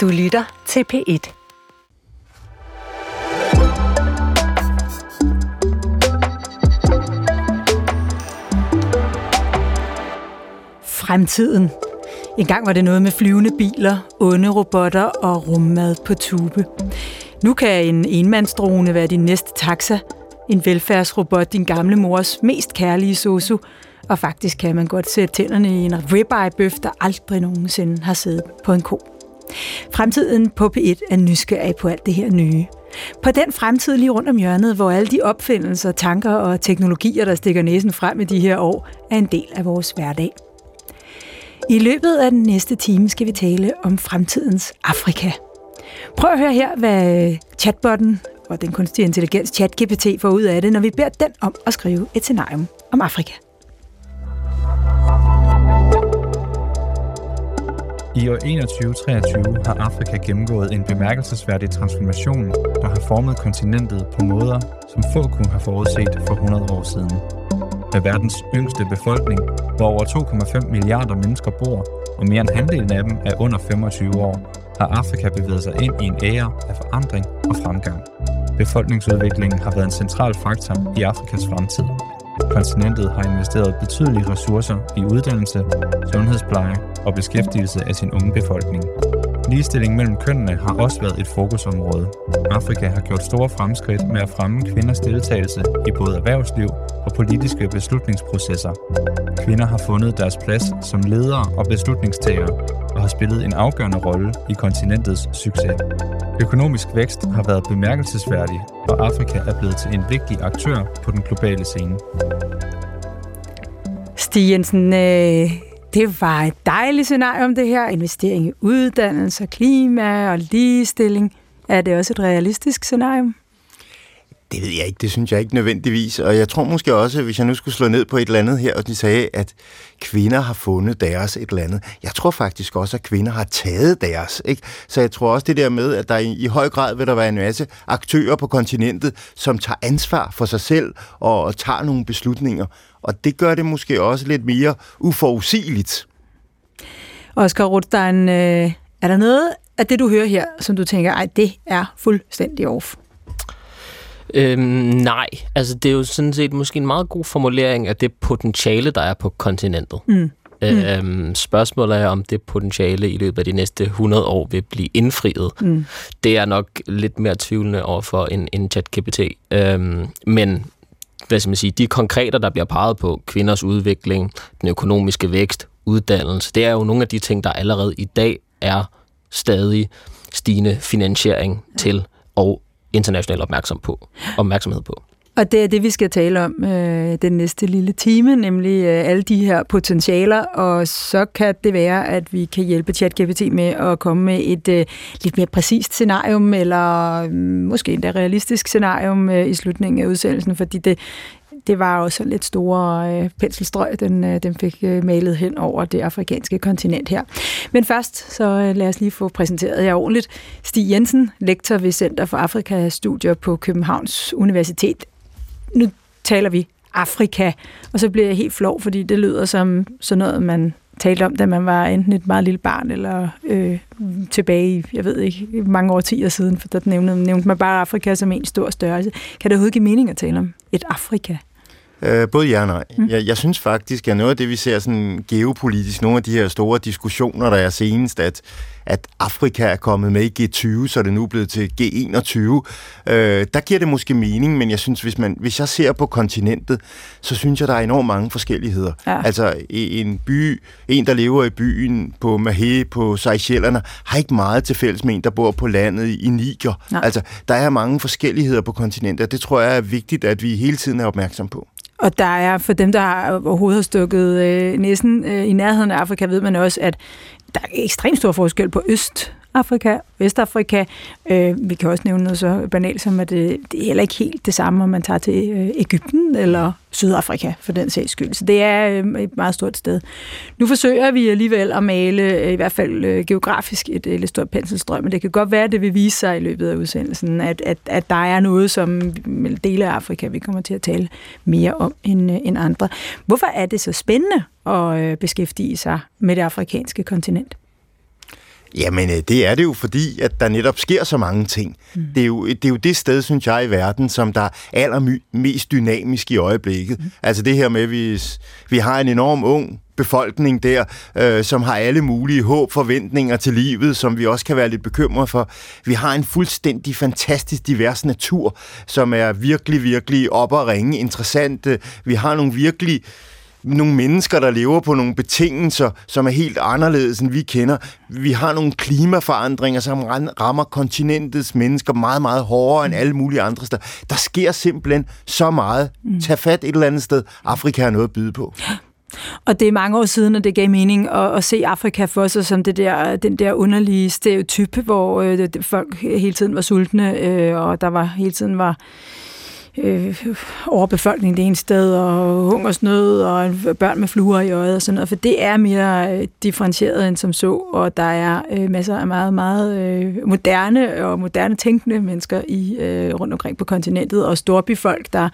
Du lytter til P1. Fremtiden. En gang var det noget med flyvende biler, onde robotter og rummad på tube. Nu kan en enmandsdrone være din næste taxa, en velfærdsrobot din gamle mors mest kærlige sosu, og faktisk kan man godt sætte tænderne i en ribeye-bøf, der aldrig nogensinde har siddet på en ko. Fremtiden på P1 er nysgerrig på alt det her nye. På den fremtid lige rundt om hjørnet, hvor alle de opfindelser, tanker og teknologier, der stikker næsen frem i de her år, er en del af vores hverdag. I løbet af den næste time skal vi tale om fremtidens Afrika. Prøv at høre her, hvad chatbotten og den kunstige intelligens ChatGPT får ud af det, når vi beder den om at skrive et scenarium om Afrika. I år 2123 har Afrika gennemgået en bemærkelsesværdig transformation, der har formet kontinentet på måder, som få kunne have forudset for 100 år siden. Med verdens yngste befolkning, hvor over 2,5 milliarder mennesker bor, og mere end halvdelen af dem er under 25 år, har Afrika bevæget sig ind i en ære af forandring og fremgang. Befolkningsudviklingen har været en central faktor i Afrikas fremtid. Kontinentet har investeret betydelige ressourcer i uddannelse, sundhedspleje og beskæftigelse af sin unge befolkning. Ligestilling mellem kønnene har også været et fokusområde. Afrika har gjort store fremskridt med at fremme kvinders deltagelse i både erhvervsliv og politiske beslutningsprocesser. Kvinder har fundet deres plads som ledere og beslutningstagere og har spillet en afgørende rolle i kontinentets succes. Økonomisk vækst har været bemærkelsesværdig, og Afrika er blevet til en vigtig aktør på den globale scene. Stig Jensen, øh, det var et dejligt scenarie om det her. Investering i uddannelse, klima og ligestilling. Er det også et realistisk scenarie? Det ved jeg ikke, det synes jeg ikke nødvendigvis. Og jeg tror måske også, hvis jeg nu skulle slå ned på et eller andet her, og de sagde, at kvinder har fundet deres et eller andet. Jeg tror faktisk også, at kvinder har taget deres. Ikke? Så jeg tror også det der med, at der i, i høj grad vil der være en masse aktører på kontinentet, som tager ansvar for sig selv og, og tager nogle beslutninger. Og det gør det måske også lidt mere uforudsigeligt. Oscar Rothstein, øh, er der noget af det, du hører her, som du tænker, ej, det er fuldstændig off? Øhm, nej, altså det er jo sådan set måske en meget god formulering af det potentiale, der er på kontinentet. Mm. Øhm, spørgsmålet er, om det potentiale i løbet af de næste 100 år vil blive indfriet. Mm. Det er nok lidt mere tvivlende over for en, en chat-GPT. Øhm, men hvad skal man sige, de konkrete, der bliver peget på, kvinders udvikling, den økonomiske vækst, uddannelse, det er jo nogle af de ting, der allerede i dag er stadig stigende finansiering til og international opmærksom på, opmærksomhed på. Og det er det, vi skal tale om øh, den næste lille time, nemlig øh, alle de her potentialer, og så kan det være, at vi kan hjælpe ChatGPT med at komme med et øh, lidt mere præcist scenarium, eller øh, måske endda realistisk scenarium øh, i slutningen af udsendelsen, fordi det, det var også lidt store øh, penselstrøg, den, øh, den fik øh, malet hen over det afrikanske kontinent her. Men først, så øh, lad os lige få præsenteret jer ordentligt. Stig Jensen, lektor ved Center for Afrikastudier på Københavns Universitet. Nu taler vi Afrika, og så bliver jeg helt flov, fordi det lyder som sådan noget, man talte om, da man var enten et meget lille barn, eller øh, tilbage i, jeg ved ikke, mange årtier siden, for der nævnte, nævnte man bare Afrika som en stor størrelse. Kan det overhovedet give mening at tale om et Afrika? Øh, både ja og nej. Mm. Jeg, jeg synes faktisk, at noget af det, vi ser sådan geopolitisk, nogle af de her store diskussioner, der er senest, at, at Afrika er kommet med i G20, så er det nu blevet til G21. Øh, der giver det måske mening, men jeg synes, hvis, man, hvis jeg ser på kontinentet, så synes jeg, der er enormt mange forskelligheder. Ja. Altså en by, en der lever i byen på Mahé, på Seychellerne, har ikke meget til fælles med en, der bor på landet i Niger. Nej. Altså, der er mange forskelligheder på kontinentet, det tror jeg er vigtigt, at vi hele tiden er opmærksom på. Og der er, for dem, der har overhovedet har stukket øh, næsten øh, i nærheden af Afrika, ved man også, at der er ekstremt stor forskel på Øst Afrika, Vestafrika. Øh, vi kan også nævne noget så banalt som, at det, det er heller ikke helt det samme, om man tager til øh, Ægypten eller Sydafrika, for den sags skyld. Så det er øh, et meget stort sted. Nu forsøger vi alligevel at male, øh, i hvert fald øh, geografisk, et øh, lidt stort penselstrøm, men det kan godt være, at det vil vise sig i løbet af udsendelsen, at, at, at der er noget, som dele af Afrika, vi kommer til at tale mere om end, øh, end andre. Hvorfor er det så spændende at øh, beskæftige sig med det afrikanske kontinent? Jamen, øh, det er det jo, fordi at der netop sker så mange ting. Mm. Det, er jo, det er jo det sted, synes jeg, i verden, som der er allermest dynamisk i øjeblikket. Mm. Altså det her med, at vi, vi har en enorm ung befolkning der, øh, som har alle mulige håb, forventninger til livet, som vi også kan være lidt bekymrede for. Vi har en fuldstændig fantastisk divers natur, som er virkelig, virkelig op og ringe interessant. Vi har nogle virkelig øh, nogle mennesker, der lever på nogle betingelser, som er helt anderledes, end vi kender. Vi har nogle klimaforandringer, som rammer kontinentets mennesker meget, meget hårdere end alle mulige andre steder. Der sker simpelthen så meget. Mm. Tag fat et eller andet sted. Afrika har noget at byde på. Og det er mange år siden, at det gav mening at, at se Afrika for sig som det der, den der underlige stereotyp, hvor øh, folk hele tiden var sultne, øh, og der var hele tiden var øh, overbefolkning det ene sted, og hungersnød, og børn med fluer i øjet og sådan noget, for det er mere øh, differentieret end som så, og der er øh, masser af meget, meget øh, moderne og moderne tænkende mennesker i øh, rundt omkring på kontinentet, og storbyfolk, der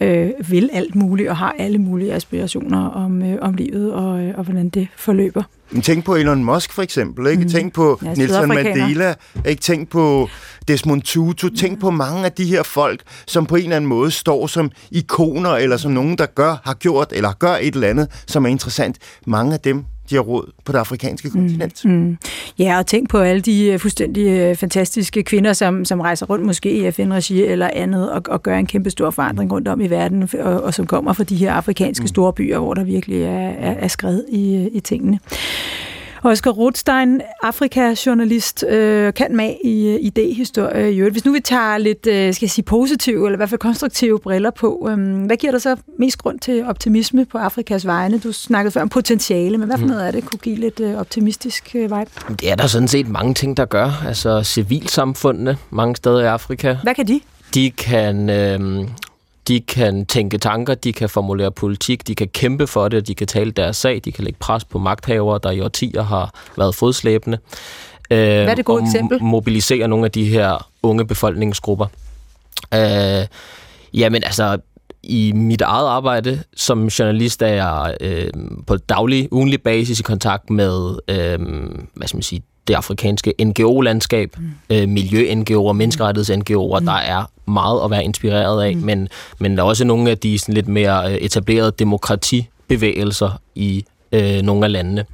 øh, vil alt muligt og har alle mulige aspirationer om, øh, om livet og, øh, og hvordan det forløber. Tænk på Elon Musk for eksempel, ikke? Mm. Tænk på ja, Nelson Mandela, ikke? Tænk på Desmond Tutu, tænk ja. på mange af de her folk, som på en eller anden måde står som ikoner, eller som nogen, der gør, har gjort, eller gør et eller andet, som er interessant. Mange af dem de har råd på det afrikanske kontinent. Mm, mm. Ja, og tænk på alle de øh, fuldstændig øh, fantastiske kvinder, som, som rejser rundt måske i FN-regi eller andet, og, og gør en kæmpe stor forandring rundt om i verden, og, og som kommer fra de her afrikanske mm. store byer, hvor der virkelig er, er, er skrevet i, øh, i tingene. Oscar Rothstein, Afrika-journalist, øh, kan med i idéhistorie. Øh, Hvis nu vi tager lidt, øh, skal jeg sige, positive, eller i hvert fald konstruktive briller på, øh, hvad giver der så mest grund til optimisme på Afrikas vegne? Du snakkede før om potentiale, men hvad for mm. noget af det kunne give lidt øh, optimistisk øh, vibe? Det er der sådan set mange ting, der gør. Altså civilsamfundene mange steder i Afrika. Hvad kan de? De kan øh, de kan tænke tanker, de kan formulere politik, de kan kæmpe for det, de kan tale deres sag, de kan lægge pres på magthavere, der i årtier har været fodslæbende. Øh, Hvad er det gode eksempel? mobilisere nogle af de her unge befolkningsgrupper. Øh, jamen altså, i mit eget arbejde som journalist er jeg øh, på daglig, ugenlig basis i kontakt med, øh, hvad skal man sige, det afrikanske NGO-landskab, mm. øh, miljø-NGO'er, menneskerettigheds-NGO'er, mm. der er meget at være inspireret af, mm. men, men der er også nogle af de sådan lidt mere øh, etablerede demokratibevægelser i øh, nogle af landene,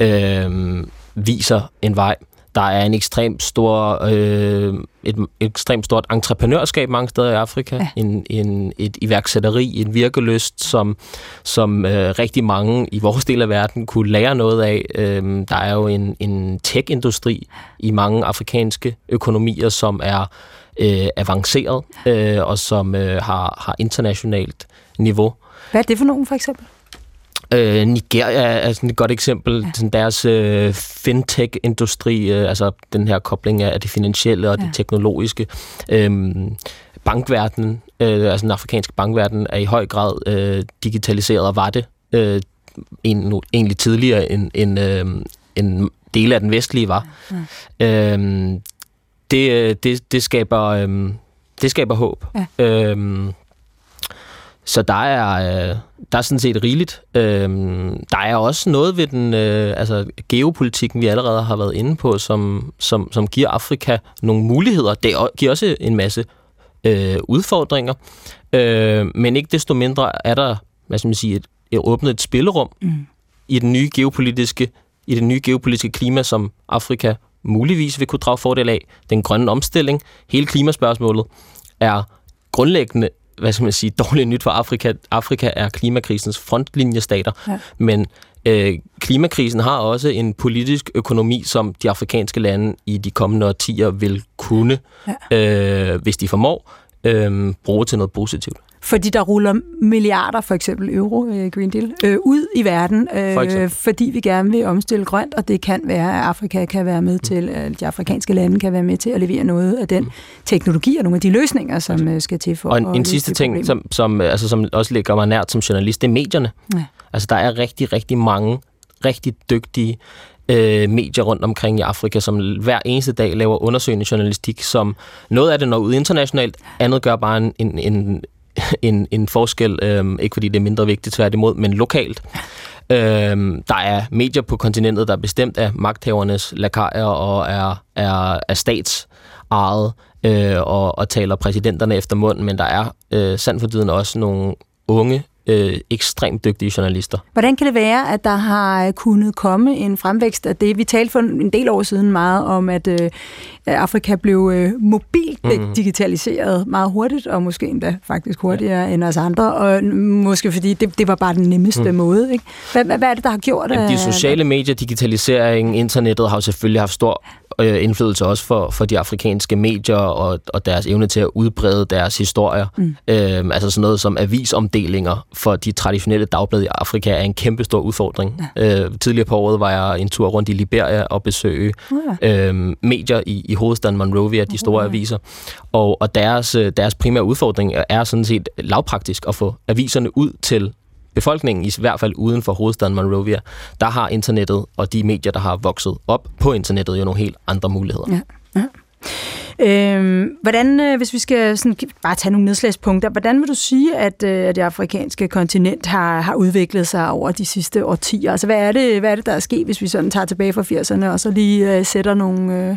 ja. øh, viser en vej. Der er en ekstremt stor, øh, et, et ekstremt stort entreprenørskab mange steder i Afrika. Ja. En, en, et iværksætteri, en virkeløst, som, som øh, rigtig mange i vores del af verden kunne lære noget af. Øh, der er jo en, en tech-industri i mange afrikanske økonomier, som er øh, avanceret øh, og som øh, har, har internationalt niveau. Hvad er det for nogen, for eksempel? Øh, Nigeria er sådan et godt eksempel. Ja. Sådan deres øh, fintech-industri, øh, altså den her kobling af det finansielle og ja. det teknologiske. Øh, bankverdenen, øh, altså den afrikanske bankverden, er i høj grad øh, digitaliseret, og var det øh, en, egentlig tidligere end, end, øh, end dele af den vestlige var. Ja. Øh, det, det, det, skaber, øh, det skaber håb. Ja. Øh, så der er, øh, der er sådan set rigeligt. Øhm, der er også noget ved den øh, altså geopolitikken, vi allerede har været inde på, som, som, som giver Afrika nogle muligheder. Det giver også en masse øh, udfordringer, øh, men ikke desto mindre er der, hvad skal man sige, et, et åbnet et spillerum mm. i den nye geopolitiske i det nye geopolitiske klima, som Afrika muligvis vil kunne drage fordel af. Den grønne omstilling, hele klimaspørgsmålet, er grundlæggende hvad skal man sige, dårligt nyt for Afrika. Afrika er klimakrisens frontlinjestater, ja. men øh, klimakrisen har også en politisk økonomi, som de afrikanske lande i de kommende årtier vil kunne, ja. øh, hvis de formår, øh, bruge til noget positivt. Fordi der ruller milliarder, for eksempel euro, øh, Green Deal, øh, ud i verden, øh, for fordi vi gerne vil omstille grønt, og det kan være, at Afrika kan være med mm. til, at de afrikanske lande kan være med til at levere noget af den mm. teknologi og nogle af de løsninger, som øh, skal til for Og en, en sidste ting, som, som, altså, som også ligger mig nært som journalist, det er medierne. Ja. Altså, der er rigtig, rigtig mange rigtig dygtige øh, medier rundt omkring i Afrika, som hver eneste dag laver undersøgende journalistik, som noget af det når ud internationalt, andet gør bare en, en, en, en, en forskel, øh, ikke fordi det er mindre vigtigt tværtimod, men lokalt. Øhm, der er medier på kontinentet, der er bestemt af magthavernes lakajer og er, er, er statsejet øh, og, og taler præsidenterne efter munden, men der er øh, sandt for tiden også nogle unge øh, ekstremt dygtige journalister. Hvordan kan det være, at der har kunnet komme en fremvækst af det? Vi talte for en del år siden meget om, at øh, Afrika blev øh, mobilt mm. digitaliseret meget hurtigt, og måske endda faktisk hurtigere ja. end os andre, og måske fordi det, det var bare den nemmeste mm. måde. Ikke? Hvad, hvad, hvad er det, der har gjort? Jamen, de sociale medier, digitalisering, internettet har jo selvfølgelig haft stor øh, indflydelse også for, for de afrikanske medier og, og deres evne til at udbrede deres historier. Mm. Øhm, altså sådan noget som avisomdelinger for de traditionelle dagblade i Afrika er en kæmpe stor udfordring. Ja. Øh, tidligere på året var jeg en tur rundt i Liberia og besøge ja. øhm, medier i, i hovedstaden Monrovia, de store ja. aviser. Og, og deres, øh, deres primære udfordring er sådan set lavpraktisk at få aviserne ud til befolkningen, i hvert fald uden for hovedstaden Monrovia, der har internettet og de medier, der har vokset op på internettet, jo nogle helt andre muligheder. Ja, ja. Øhm, hvordan, øh, hvis vi skal sådan, bare tage nogle nedslagspunkter, hvordan vil du sige, at, øh, at det afrikanske kontinent har, har udviklet sig over de sidste årtier? Altså, hvad er, det, hvad er det, der er sket, hvis vi sådan tager tilbage fra 80'erne, og så lige øh, sætter nogle, øh,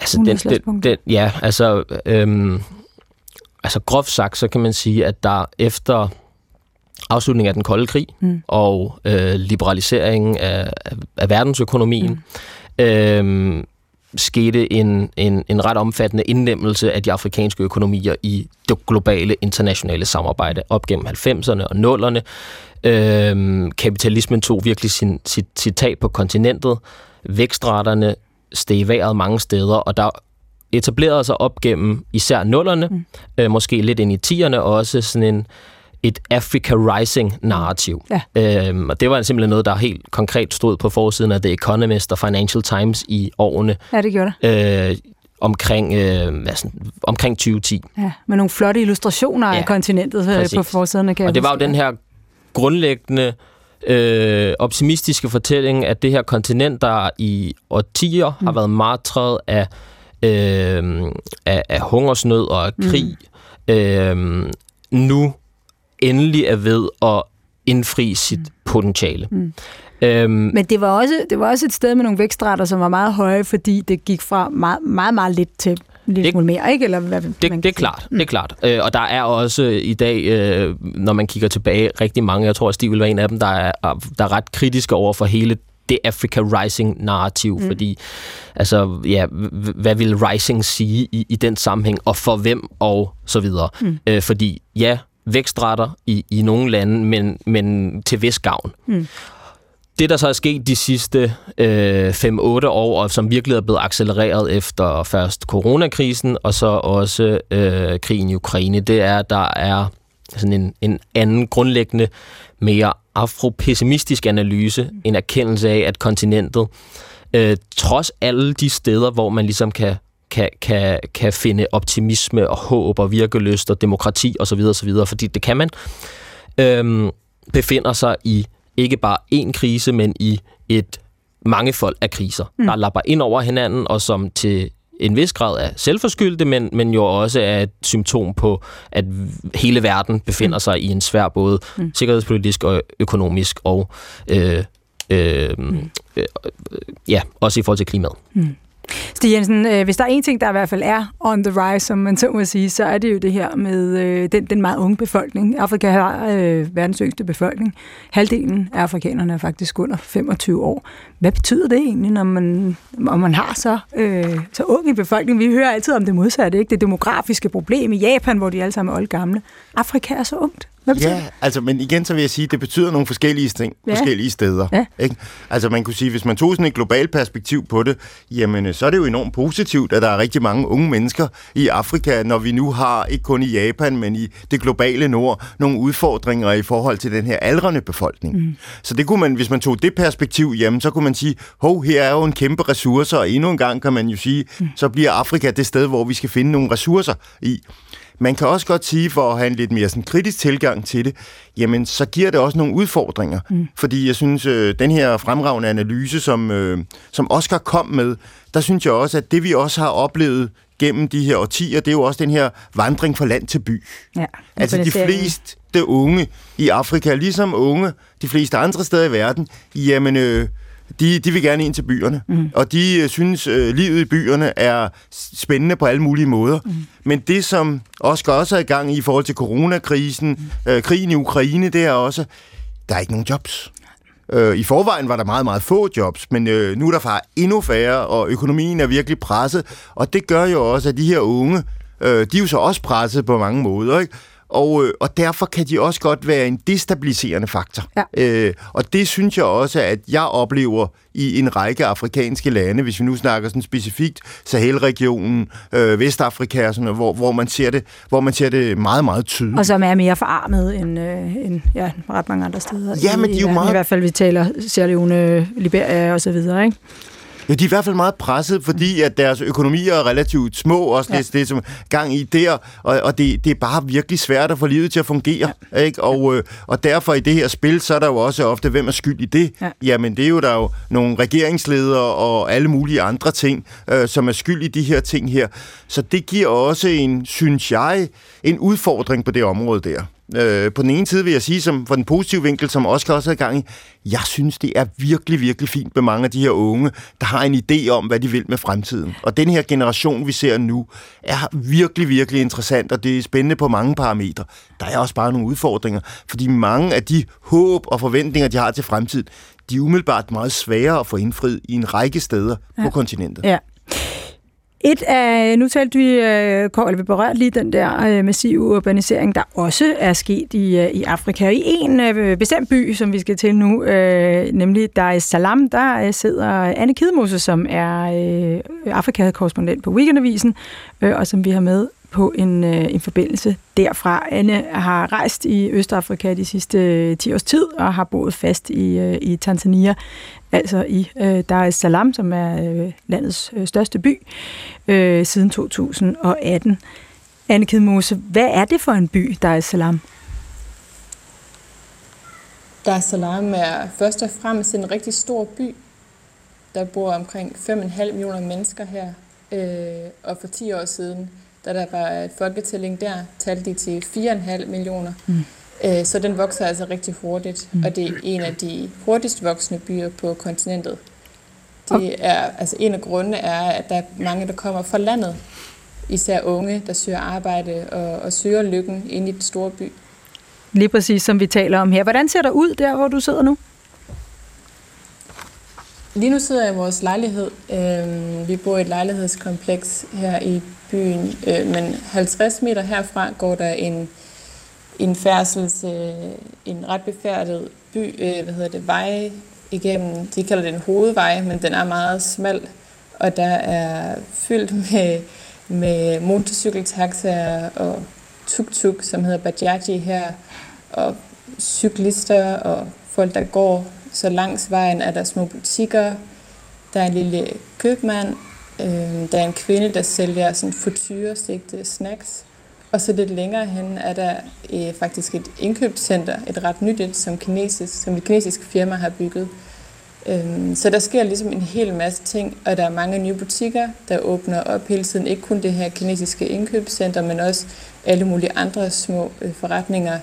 altså, nogle den, den, den, Ja, altså, øhm, altså groft sagt, så kan man sige, at der efter afslutningen af den kolde krig mm. og øh, liberaliseringen af, af verdensøkonomien, mm. øh, skete en, en, en ret omfattende indnemmelse af de afrikanske økonomier i det globale internationale samarbejde op gennem 90'erne og 0'erne. Øh, kapitalismen tog virkelig sin, sit, sit tag på kontinentet. Vækstraterne steg vejret mange steder, og der etablerede sig op gennem især nullerne, mm. øh, måske lidt ind i tierne også, sådan en, et Africa Rising-narrativ. Ja. Øhm, og det var simpelthen noget, der helt konkret stod på forsiden af The Economist og Financial Times i årene. Ja, det gjorde det. Øh, omkring, øh, hvad sådan, omkring 2010. Ja, med nogle flotte illustrationer ja, af kontinentet øh, præcis. på forsiden. Kan og det var jo den her grundlæggende øh, optimistiske fortælling, at det her kontinent, der i årtier mm. har været martret af, øh, af, af hungersnød og af krig, mm. øh, nu endelig er ved at indfri sit mm. potentiale. Mm. Øhm, Men det var, også, det var også et sted med nogle vækstrater, som var meget høje, fordi det gik fra meget, meget, meget lidt til lidt det, mere, ikke? Eller hvad, det, man det er klart, mm. det er klart. Øh, og der er også i dag, øh, når man kigger tilbage, rigtig mange, jeg tror, at Stig vil være en af dem, der er, der er ret kritiske over for hele det Africa Rising-narrativ, mm. fordi altså, ja, hvad vil Rising sige i, i den sammenhæng, og for hvem, og så videre. Mm. Øh, fordi ja, vækstrater i, i nogle lande, men, men til vis gavn. Mm. Det, der så er sket de sidste øh, 5-8 år, og som virkelig er blevet accelereret efter først coronakrisen, og så også øh, krigen i Ukraine, det er, at der er sådan en, en anden grundlæggende, mere afropessimistisk analyse, en erkendelse af, at kontinentet, øh, trods alle de steder, hvor man ligesom kan kan, kan, kan finde optimisme og håb og virkelyst og demokrati osv. osv. Fordi det kan man. Øhm, befinder sig i ikke bare én krise, men i et mangefold af kriser, mm. der lapper ind over hinanden, og som til en vis grad er selvforskyldte, men, men jo også er et symptom på, at hele verden befinder mm. sig i en svær både mm. sikkerhedspolitisk og økonomisk og øh, øh, mm. øh, ja, også i forhold til klimaet. Mm. Stig Jensen, øh, hvis der er en ting, der i hvert fald er on the rise, som man så må sige, så er det jo det her med øh, den, den meget unge befolkning. Afrika har øh, verdens yngste befolkning. Halvdelen af afrikanerne er faktisk under 25 år. Hvad betyder det egentlig, når man, når man har så, øh, så ung en befolkning? Vi hører altid om det modsatte, ikke? Det demografiske problem i Japan, hvor de alle sammen er oldgamle. Afrika er så ungt. Hvad betyder ja, altså, men igen så vil jeg sige, at det betyder nogle forskellige ting ja. forskellige steder. Ja. Ikke? Altså man kunne sige, hvis man tog sådan et globalt perspektiv på det, jamen så er det jo enormt positivt, at der er rigtig mange unge mennesker i Afrika, når vi nu har, ikke kun i Japan, men i det globale nord, nogle udfordringer i forhold til den her aldrende befolkning. Mm. Så det kunne man, hvis man tog det perspektiv hjem, så kunne man sige, hov, her er jo en kæmpe ressourcer, og endnu en gang kan man jo sige, mm. så bliver Afrika det sted, hvor vi skal finde nogle ressourcer i. Man kan også godt sige, for at have en lidt mere sådan kritisk tilgang til det, jamen så giver det også nogle udfordringer. Mm. Fordi jeg synes, øh, den her fremragende analyse, som, øh, som Oscar kom med, der synes jeg også, at det vi også har oplevet gennem de her årtier, det er jo også den her vandring fra land til by. Ja, altså de fleste unge i Afrika, ligesom unge de fleste andre steder i verden, jamen øh, de, de vil gerne ind til byerne, mm. og de øh, synes, øh, livet i byerne er spændende på alle mulige måder. Mm. Men det, som også også er i gang i, i forhold til coronakrisen, mm. øh, krigen i Ukraine, det er også, der er ikke nogen jobs. Øh, I forvejen var der meget, meget få jobs, men øh, nu er der far endnu færre, og økonomien er virkelig presset, og det gør jo også, at de her unge, øh, de er jo så også presset på mange måder, ikke? Og, øh, og derfor kan de også godt være en destabiliserende faktor. Ja. Øh, og det synes jeg også, at jeg oplever i en række afrikanske lande, hvis vi nu snakker sådan specifikt Sahel-regionen, øh, Vestafrika og sådan noget, hvor, hvor, man ser det, hvor man ser det meget, meget tydeligt. Og som er mere forarmet end, øh, end ja, ret mange andre steder. Ja, men de er jo meget... I hvert fald, vi taler Sierra Leone, Liberia og så videre, ikke? Ja, de er i hvert fald meget presset, fordi at deres økonomier er relativt små, også ja. det, det som gang i der, og, og det, det er bare virkelig svært at få livet til at fungere. Ja. Ikke? Og, øh, og derfor i det her spil, så er der jo også ofte, hvem er skyld i det? Ja. Jamen det er jo der er jo nogle regeringsledere og alle mulige andre ting, øh, som er skyld i de her ting her. Så det giver også en, synes jeg, en udfordring på det område der. Øh, på den ene side vil jeg sige, som for den positive vinkel, som Oscar også i gang i, jeg synes, det er virkelig, virkelig fint med mange af de her unge, der har en idé om, hvad de vil med fremtiden. Og den her generation, vi ser nu, er virkelig, virkelig interessant, og det er spændende på mange parametre. Der er også bare nogle udfordringer, fordi mange af de håb og forventninger, de har til fremtiden, de er umiddelbart meget svære at få indfriet i en række steder ja. på kontinentet. Ja. Et af, nu talte vi, øh, eller vi berørte lige den der øh, massive urbanisering, der også er sket i, øh, i Afrika. I en øh, bestemt by, som vi skal til nu, nemlig Dar es Salaam, der sidder Anne Kidmose, som er Afrika-korrespondent på Weekendavisen, og som vi har med på en, en forbindelse derfra. Anne har rejst i Østafrika de sidste 10 års tid og har boet fast i, i Tanzania altså i øh, Dar es Salaam, som er øh, landets øh, største by, øh, siden 2018. Anne Kidmose, hvad er det for en by, Dar es Salaam? Dar es Salaam er først og fremmest en rigtig stor by. Der bor omkring 5,5 millioner mennesker her. Øh, og for 10 år siden, da der var et folketælling der, talte de til 4,5 millioner. Mm. Øh, så den vokser altså rigtig hurtigt, mm. og det er en af de hurtigst voksende byer på kontinentet. Det er, altså en af grundene er, at der er mange, der kommer fra landet, især unge, der søger arbejde og, og søger lykken ind i den store by. Lige præcis som vi taler om her. Hvordan ser der ud der, hvor du sidder nu? Lige nu sidder jeg i vores lejlighed. Øhm, vi bor i et lejlighedskompleks her i byen, øh, men 50 meter herfra går der en en færdsels, øh, en ret befærdet by, øh, hvad hedder det, vej igennem, de kalder det en hovedvej, men den er meget smal, og der er fyldt med, med motorcykeltaxaer og tuk-tuk, som hedder Bajaji her, og cyklister og folk, der går. Så langs vejen er der små butikker, der er en lille købmand, øh, der er en kvinde, der sælger sådan frityrestegte snacks, og så lidt længere hen er der øh, faktisk et indkøbscenter, et ret nyt et, som, kinesisk, som et kinesisk firma har bygget. Øhm, så der sker ligesom en hel masse ting, og der er mange nye butikker, der åbner op hele tiden. Ikke kun det her kinesiske indkøbscenter, men også alle mulige andre små øh, forretninger.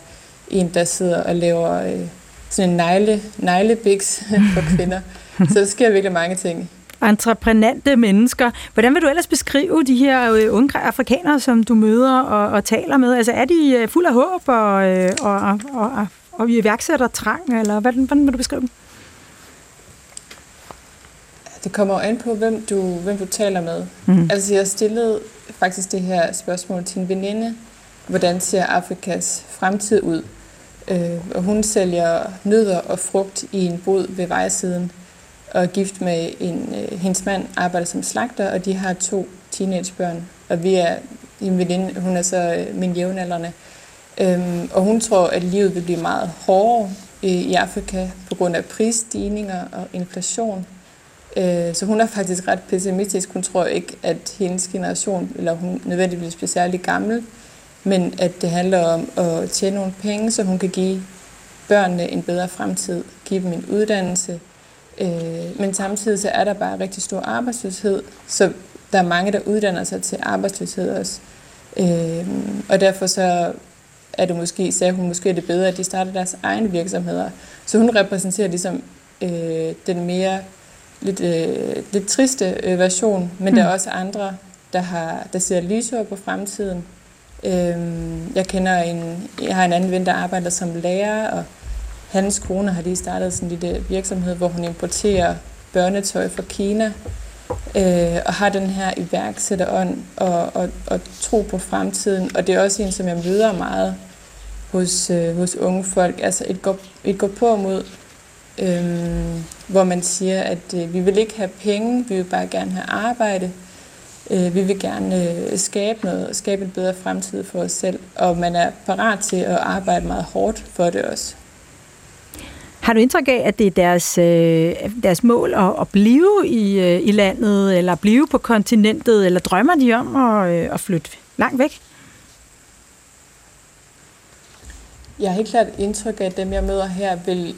En, der sidder og laver øh, sådan en negle, neglebiks for kvinder. Så der sker virkelig mange ting entreprenante mennesker. Hvordan vil du ellers beskrive de her øh, unge afrikanere, som du møder og, og taler med? Altså er de øh, fuld af håb og, øh, og, og, og, og iværksætter trang, eller hvordan, hvordan vil du beskrive dem? Det kommer an på, hvem du, hvem du taler med. Mm. Altså, jeg stillede faktisk det her spørgsmål til en veninde. Hvordan ser Afrikas fremtid ud? Øh, og hun sælger nødder og frugt i en bod ved vejsiden og er gift med en, øh, hendes mand arbejder som slagter, og de har to teenagebørn. Og vi er, en veninde, hun er så øh, min jævnaldrende. Øhm, og hun tror, at livet vil blive meget hårdere øh, i Afrika på grund af prisstigninger og inflation. Øh, så hun er faktisk ret pessimistisk. Hun tror ikke, at hendes generation, eller hun nødvendigvis bliver særlig gammel, men at det handler om at tjene nogle penge, så hun kan give børnene en bedre fremtid, give dem en uddannelse, Øh, men samtidig så er der bare rigtig stor arbejdsløshed. Så der er mange, der uddanner sig til arbejdsløshed også. Øh, og derfor så er det måske, sagde hun, måske er det bedre, at de starter deres egne virksomheder. Så hun repræsenterer ligesom øh, den mere lidt, øh, lidt triste øh, version, men mm. der er også andre, der, har, der ser lysere på fremtiden. Øh, jeg kender en, jeg har en anden ven, der arbejder som lærer, og hans kone har lige startet sådan en lille virksomhed, hvor hun importerer børnetøj fra Kina, øh, og har den her iværksætterånd og, og, og tro på fremtiden. Og det er også en, som jeg møder meget hos, øh, hos unge folk. Altså et går, et går på mod, øh, hvor man siger, at øh, vi vil ikke have penge, vi vil bare gerne have arbejde. Øh, vi vil gerne øh, skabe noget, skabe en bedre fremtid for os selv. Og man er parat til at arbejde meget hårdt for det også. Har du indtryk af, at det er deres, øh, deres mål at, at blive i, øh, i landet, eller blive på kontinentet, eller drømmer de om at, øh, at flytte langt væk? Jeg har helt klart indtryk af, at dem, jeg møder her, vil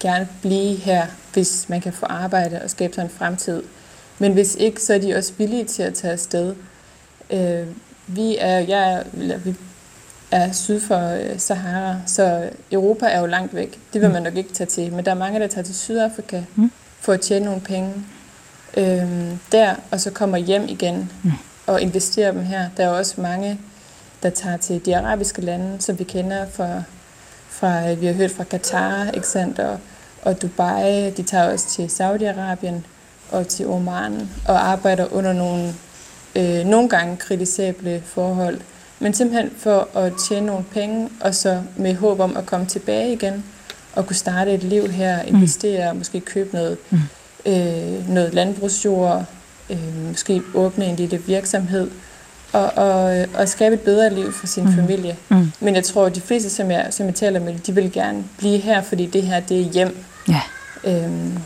gerne blive her, hvis man kan få arbejde og skabe sig en fremtid. Men hvis ikke, så er de også villige til at tage afsted. Øh, vi er, jeg er, vi er syd for øh, Sahara, så Europa er jo langt væk. Det vil mm. man nok ikke tage til. Men der er mange, der tager til Sydafrika mm. for at tjene nogle penge øh, der, og så kommer hjem igen mm. og investerer dem her. Der er også mange, der tager til de arabiske lande, som vi kender fra, fra vi har hørt fra Katar, ikke sandt, og, og Dubai. De tager også til Saudi-Arabien og til Oman og arbejder under nogle øh, nogle gange kritisable forhold men simpelthen for at tjene nogle penge, og så med håb om at komme tilbage igen, og kunne starte et liv her, mm. investere, mm. måske købe noget, mm. øh, noget landbrugsjord, øh, måske åbne en lille virksomhed, og, og, og skabe et bedre liv for sin mm. familie. Mm. Men jeg tror, at de fleste, som jeg, som jeg taler med, de vil gerne blive her, fordi det her, det er hjem. Ja. Øhm,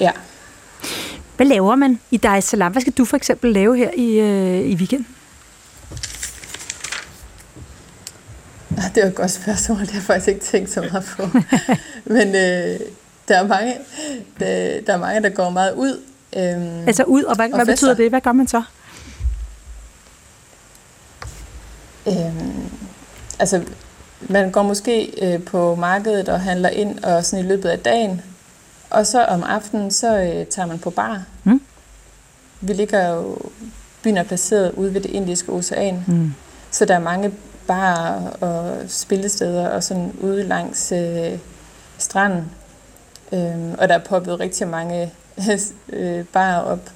ja. Hvad laver man i Dar es Salaam? Hvad skal du for eksempel lave her i, øh, i weekenden? Det er et godt spørgsmål, det har jeg faktisk ikke tænkt så meget på. Men øh, der, er mange, der, der er mange, der går meget ud. Øhm, altså ud, og hvad, og hvad betyder det? Hvad gør man så? Øhm, altså, man går måske øh, på markedet og handler ind og sådan i løbet af dagen. Og så om aftenen, så øh, tager man på bar. Mm. Vi ligger jo, byen er placeret ude ved det indiske ocean. Mm. Så der er mange bar og spillesteder og sådan ude langs øh, stranden. Øhm, og der er poppet rigtig mange øh, barer op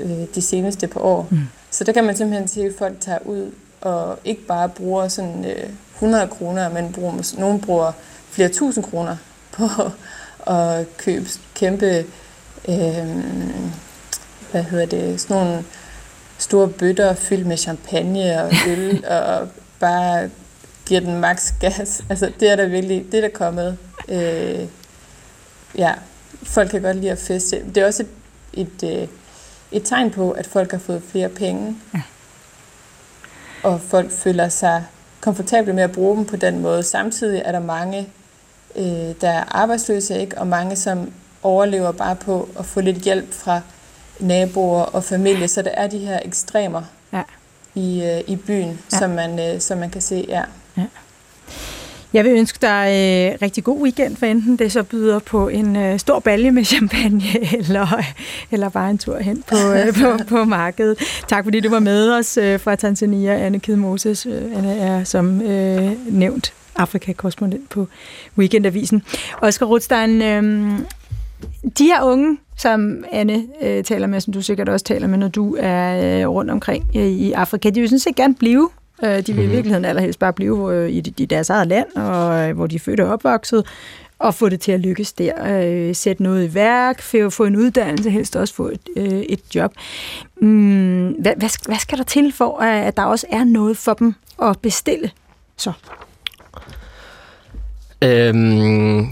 øh, de seneste par år. Mm. Så der kan man simpelthen se, at folk tager ud og ikke bare bruger sådan øh, 100 kroner, men bruger, nogen bruger flere tusind kroner på at købe kæmpe øh, hvad hedder det, sådan nogle store bøtter fyldt med champagne og øl og bare giver den max gas. Altså, det er der virkelig, det er der kommet. Øh, ja, folk kan godt lide at feste. Det er også et, et, øh, et tegn på, at folk har fået flere penge. Ja. Og folk føler sig komfortable med at bruge dem på den måde. Samtidig er der mange, øh, der er arbejdsløse, ikke? og mange, som overlever bare på at få lidt hjælp fra naboer og familie. Så der er de her ekstremer. Ja i, øh, i byen, ja. som, man, øh, som man kan se. Ja. ja. Jeg vil ønske dig øh, rigtig god weekend, for enten det så byder på en øh, stor balje med champagne, eller, eller bare en tur hen på, øh, på, på markedet. Tak fordi du var med os øh, fra Tanzania, Anne Kid Moses. Øh, Anne er som øh, nævnt Afrika-korrespondent på Weekendavisen. Oscar Rothstein, øh, de her unge, som Anne øh, taler med, som du sikkert også taler med, når du er øh, rundt omkring øh, i Afrika, de vil sådan set gerne blive. Øh, de vil mm-hmm. i mhm. virkeligheden allerhelst bare blive øh, i, i deres eget land, og øh, hvor de er født og opvokset, og få det til at lykkes der. Øh, sætte noget i værk, få, få en uddannelse, helst også få et, øh, et job. Mm, hvad, hvad, hvad skal der til for, at der også er noget for dem at bestille? Så. Øhm,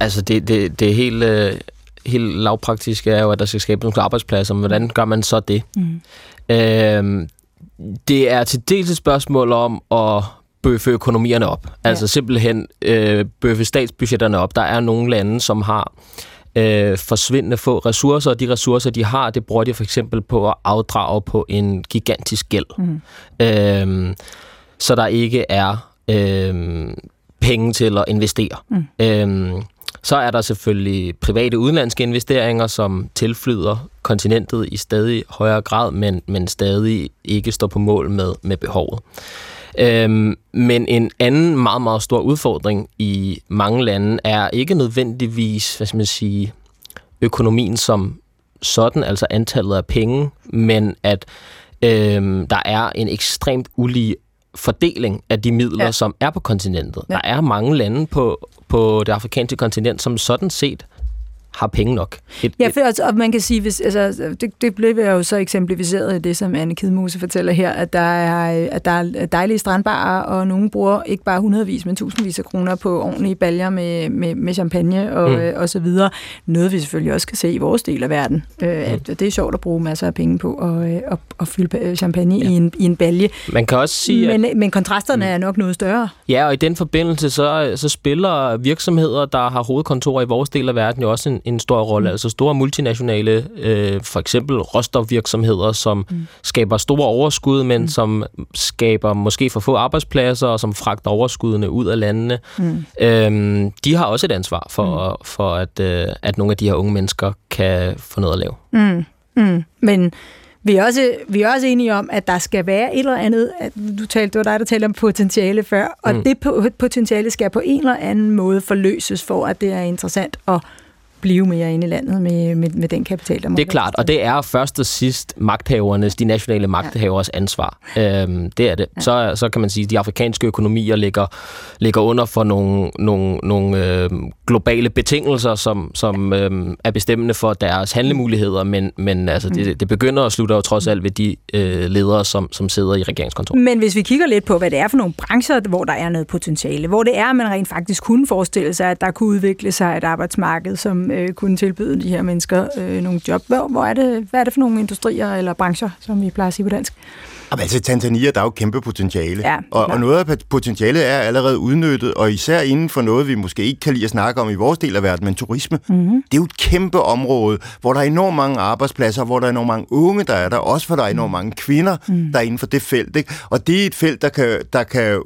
altså, det, det, det er helt... Øh helt lavpraktiske er jo, at der skal skabes nogle arbejdspladser. Men hvordan gør man så det? Mm. Øhm, det er til dels et spørgsmål om at bøffe økonomierne op. Altså ja. simpelthen øh, bøffe statsbudgetterne op. Der er nogle lande, som har øh, forsvindende få ressourcer, og de ressourcer, de har, det bruger de for eksempel på at afdrage på en gigantisk gæld. Mm. Øh, så der ikke er øh, penge til at investere. Mm. Øh, så er der selvfølgelig private udenlandske investeringer, som tilflyder kontinentet i stadig højere grad, men, men stadig ikke står på mål med, med behovet. Øhm, men en anden meget, meget stor udfordring i mange lande er ikke nødvendigvis, hvad skal man sige, økonomien som sådan, altså antallet af penge, men at øhm, der er en ekstremt ulige fordeling af de midler, ja. som er på kontinentet. Ja. Der er mange lande på, på det afrikanske kontinent, som sådan set har penge nok. Et, ja, for, altså, og man kan sige, hvis, altså, det, det blev jo så eksemplificeret i det, som Anne Kidmose fortæller her, at der er, at der er dejlige strandbarer, og nogen bruger ikke bare hundredvis, men tusindvis af kroner på ordentlige baljer med, med, med champagne og, mm. og så videre. Noget vi selvfølgelig også kan se i vores del af verden. Øh, mm. at det er sjovt at bruge masser af penge på at, at, at fylde champagne ja. i, en, i en balje. Man kan også sige... Men, at, men kontrasterne mm. er nok noget større. Ja, og i den forbindelse, så, så spiller virksomheder, der har hovedkontorer i vores del af verden, jo også en, en stor rolle. Mm. Altså store multinationale, øh, for eksempel råstofvirksomheder, som mm. skaber store overskud, men mm. som skaber måske for få arbejdspladser, og som fragter overskuddene ud af landene. Mm. Øhm, de har også et ansvar for, mm. for at, øh, at nogle af de her unge mennesker kan få noget at lave. Mm. Mm. Men vi er, også, vi er også enige om, at der skal være et eller andet, at du talte, det var dig, der talte om potentiale før, og mm. det potentiale skal på en eller anden måde forløses for, at det er interessant at blive mere inde i landet med, med, med den kapital, der må Det er klart, og det er først og sidst magthavernes, de nationale magthavers ja. ansvar. Øhm, det er det. Ja. Så, så kan man sige, at de afrikanske økonomier ligger, ligger under for nogle, nogle, nogle øh, globale betingelser, som, som øh, er bestemmende for deres handlemuligheder, men, men altså, det, mm. det begynder og slutter jo trods alt ved de øh, ledere, som, som sidder i regeringskontoret. Men hvis vi kigger lidt på, hvad det er for nogle brancher, hvor der er noget potentiale, hvor det er, man rent faktisk kunne forestille sig, at der kunne udvikle sig et arbejdsmarked, som øh, kunne tilbyde de her mennesker øh, nogle job. Hvor, hvor er det, hvad er det for nogle industrier eller brancher, som vi plejer at sige på dansk? Jamen, altså, Tanzania, der er jo kæmpe potentiale. Ja, og, og noget af potentialet er allerede udnyttet, og især inden for noget, vi måske ikke kan lide at snakke om i vores del af verden, men turisme. Mm-hmm. Det er jo et kæmpe område, hvor der er enormt mange arbejdspladser, hvor der er enormt mange unge, der er der, også for der er enormt mange kvinder, mm. der er inden for det felt. Ikke? Og det er et felt, der kan, der kan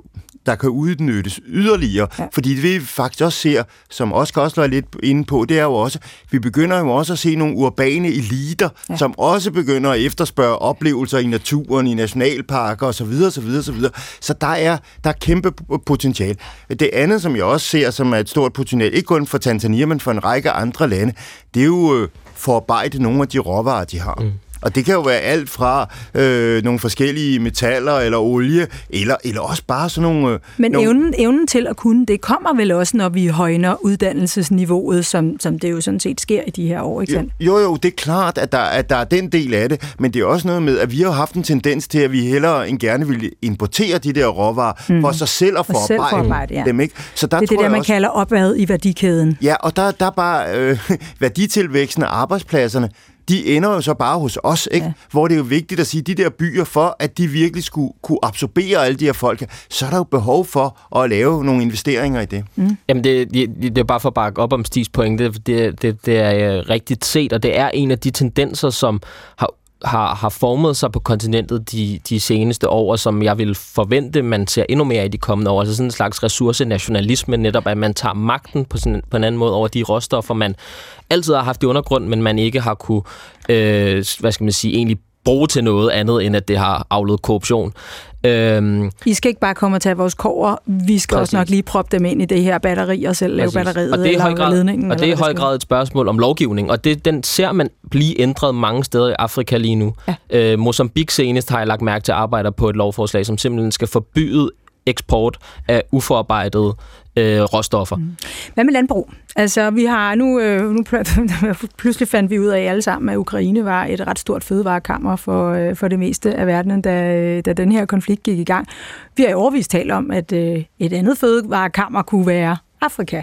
der kan udnyttes yderligere. Ja. Fordi det vi faktisk også ser, som Oscar også er lidt inde på, det er jo også, vi begynder jo også at se nogle urbane eliter, ja. som også begynder at efterspørge oplevelser i naturen, i nationalparker osv. Så, videre, Så der er, der er kæmpe potentiale. Det andet, som jeg også ser, som er et stort potentiale, ikke kun for Tanzania, men for en række andre lande, det er jo øh, forarbejde nogle af de råvarer, de har. Mm. Og det kan jo være alt fra øh, nogle forskellige metaller eller olie, eller, eller også bare sådan nogle... Øh, Men nogle... Evnen, evnen til at kunne, det kommer vel også, når vi højner uddannelsesniveauet, som, som det jo sådan set sker i de her år, ikke sandt? Jo, jo, det er klart, at der, at der er den del af det, men det er også noget med, at vi har haft en tendens til, at vi hellere end gerne vil importere de der råvarer mm. for sig selv at forarbejde ja. dem, ikke? Så der det er det der, man også... kalder opad i værdikæden. Ja, og der, der er bare øh, værditilvæksten af arbejdspladserne, de ender jo så bare hos os, ikke? Ja. hvor det er jo vigtigt at sige, at de der byer, for at de virkelig skulle kunne absorbere alle de her folk, så er der jo behov for at lave nogle investeringer i det. Mm. Jamen, det, det, det er bare for at bakke op om Stigs pointe. Det, det, det, det er øh, rigtigt set, og det er en af de tendenser, som har har, har formet sig på kontinentet de, de seneste år, som jeg vil forvente, man ser endnu mere i de kommende år. Altså sådan en slags ressourcenationalisme, netop at man tager magten på, sådan, på en anden måde over de råstoffer, man altid har haft i undergrund, men man ikke har kunne, øh, hvad skal man sige, egentlig bruge til noget andet, end at det har afledt korruption. Øhm, I skal ikke bare komme og tage vores kover, vi skal præcis. også nok lige proppe dem ind i det her batteri og selv lave præcis. batteriet og det er eller grad, ledningen. Og det er i høj grad et spørgsmål om lovgivning, og det, den ser man blive ændret mange steder i Afrika lige nu. Ja. Øh, Mozambique senest har jeg lagt mærke til at arbejde på et lovforslag, som simpelthen skal forbyde eksport af uforarbejdede øh, råstoffer. Mm. Hvad med landbrug? Altså, vi har nu, øh, nu pludselig fandt vi ud af alle sammen, at Ukraine var et ret stort fødevarekammer for, øh, for det meste af verden, da, øh, da den her konflikt gik i gang. Vi har i overvist talt om, at øh, et andet fødevarekammer kunne være Afrika.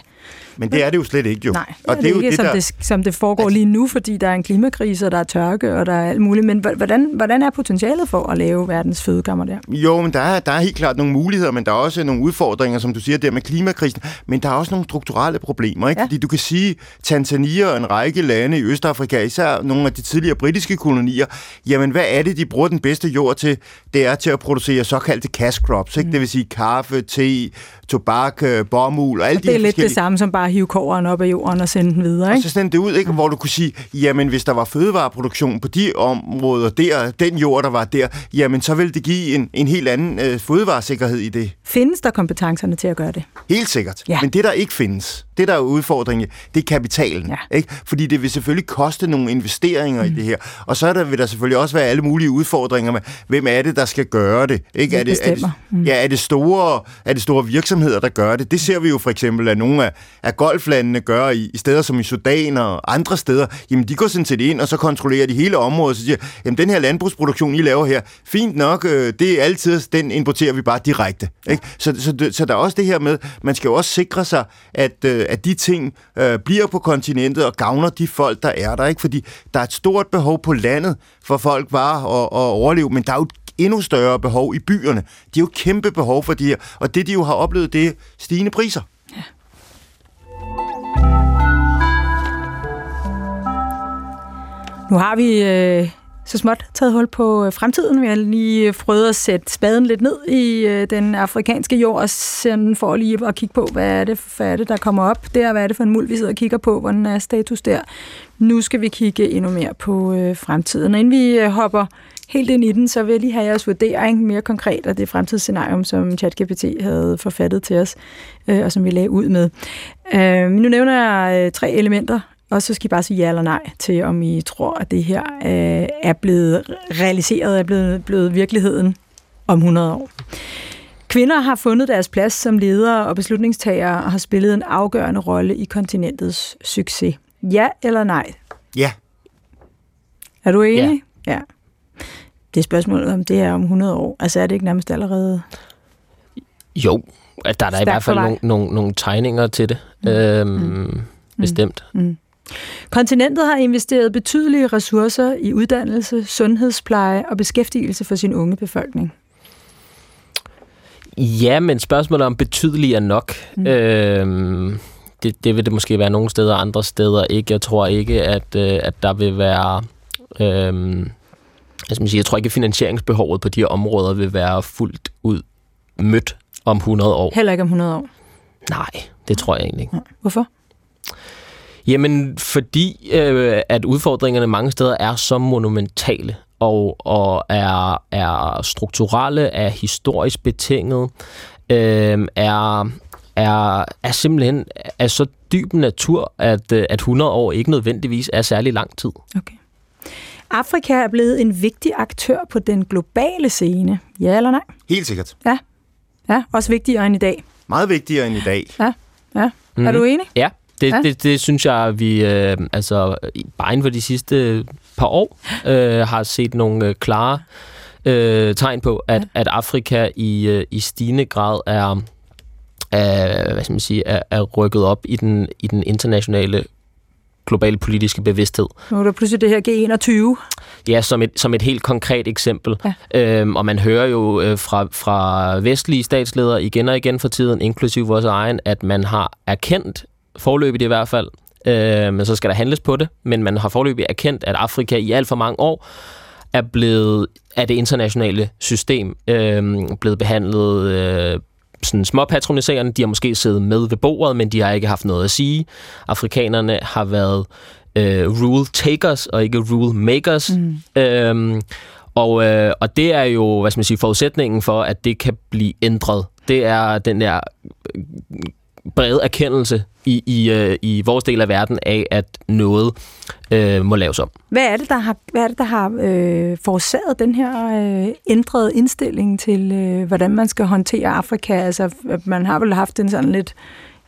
Men det er det jo slet ikke jo. Nej, og det er, det er jo ikke, det, som, der... det, som det foregår altså... lige nu, fordi der er en klimakrise, og der er tørke, og der er alt muligt. Men hvordan, hvordan er potentialet for at lave verdens fødekammer der? Jo, men der er, der er helt klart nogle muligheder, men der er også nogle udfordringer, som du siger, der med klimakrisen. Men der er også nogle strukturelle problemer, ikke? Ja. Fordi du kan sige, Tanzania og en række lande i Østafrika, især nogle af de tidligere britiske kolonier, jamen hvad er det, de bruger den bedste jord til? Det er til at producere såkaldte cash crops, ikke? Mm. Det vil sige kaffe, te, tobak, øh, bomuld og de Det er lidt det samme som bare at hive kåren op af jorden og sende den videre, ikke? Og så sende det ud, ikke? Hvor du kunne sige, jamen hvis der var fødevareproduktion på de områder der, den jord, der var der, jamen så ville det give en, en helt anden øh, fødevaresikkerhed i det. Findes der kompetencerne til at gøre det? Helt sikkert. Ja. Men det, der ikke findes, det der er udfordringen, det er kapitalen. Ja. Ikke? Fordi det vil selvfølgelig koste nogle investeringer mm. i det her. Og så er der, vil der selvfølgelig også være alle mulige udfordringer med, hvem er det, der skal gøre det? Ikke? Er, det, er, det, mm. ja, er, det store, er det store virksomheder, der gør det? Det ser vi jo for eksempel, at nogle af, af golflandene gør i, i steder som i Sudan og andre steder. Jamen, de går sådan set ind, og så kontrollerer de hele området, og så siger, jamen, den her landbrugsproduktion, I laver her, fint nok, øh, det er altid, den importerer vi bare direkte. Ikke? Så, så, så, så der er også det her med, man skal jo også sikre sig, at, øh, at de ting øh, bliver på kontinentet og gavner de folk, der er der. ikke Fordi der er et stort behov på landet for folk bare at, at overleve, men der er jo endnu større behov i byerne. De har jo kæmpe behov for de her, og det de jo har oplevet, det er stigende priser. Nu har vi øh, så småt taget hul på øh, fremtiden. Vi har lige øh, prøvet at sætte spaden lidt ned i øh, den afrikanske jord, og sådan for lige at kigge på, hvad er, det, hvad er det, der kommer op der, hvad er det for en muld, vi sidder og kigger på, hvordan er status der. Nu skal vi kigge endnu mere på øh, fremtiden. Og inden vi øh, hopper helt ind i den, så vil jeg lige have jeres vurdering mere konkret af det fremtidsscenarium, som ChatGPT havde forfattet til os, og som vi lagde ud med. nu nævner jeg tre elementer og så skal I bare sige ja eller nej til, om I tror, at det her øh, er blevet realiseret, er blevet, blevet virkeligheden om 100 år. Kvinder har fundet deres plads som ledere og beslutningstagere og har spillet en afgørende rolle i kontinentets succes. Ja eller nej? Ja. Er du enig? Ja. ja. Det er spørgsmålet, om det er om 100 år. Altså er det ikke nærmest allerede? Jo, der er der i hvert fald nogle, nogle, nogle tegninger til det. Mm. Øhm, mm. Bestemt. Mm. Kontinentet har investeret betydelige ressourcer i uddannelse, sundhedspleje og beskæftigelse for sin unge befolkning. Ja, men spørgsmålet om betydelige er nok. Mm. Øhm, det, det vil det måske være nogle steder, andre steder ikke. Jeg tror ikke, at, øh, at der vil være... Øhm, altså, jeg tror ikke, at finansieringsbehovet på de her områder vil være fuldt ud mødt om 100 år. Heller ikke om 100 år? Nej, det tror jeg egentlig ikke. Hvorfor? Jamen, fordi øh, at udfordringerne mange steder er så monumentale og, og er, er strukturelle, er historisk betinget, øh, er, er, er simpelthen af så dyb natur, at, øh, at 100 år ikke nødvendigvis er særlig lang tid. Okay. Afrika er blevet en vigtig aktør på den globale scene. Ja eller nej? Helt sikkert. Ja. Ja, også vigtigere end i dag. Meget vigtigere end i dag. Ja. ja. Mm. Er du enig? Ja. Det, ja. det, det synes jeg, vi øh, altså bare inden for de sidste par år øh, har set nogle øh, klare øh, tegn på, at, ja. at Afrika i, øh, i stigende grad er, er, hvad skal man sige, er, er rykket op i den, i den internationale globale politiske bevidsthed. Nu er der pludselig det her G21. Ja, som et, som et helt konkret eksempel. Ja. Øhm, og man hører jo øh, fra, fra vestlige statsledere igen og igen for tiden, inklusiv vores egen, at man har erkendt forløbigt i hvert fald, øh, men så skal der handles på det, men man har forløbigt erkendt, at Afrika i alt for mange år er blevet af det internationale system øh, blevet behandlet øh, sådan småpatroniserende. De har måske siddet med ved bordet, men de har ikke haft noget at sige. Afrikanerne har været øh, rule takers og ikke rule makers. Mm. Øh, og, øh, og det er jo, hvad skal man sige, forudsætningen for, at det kan blive ændret. Det er den der brede erkendelse i, i, øh, i vores del af verden af, at noget øh, må laves om. Hvad er det, der har, hvad er det, der har øh, forårsaget den her øh, ændrede indstilling til, øh, hvordan man skal håndtere Afrika? Altså, man har vel haft en sådan lidt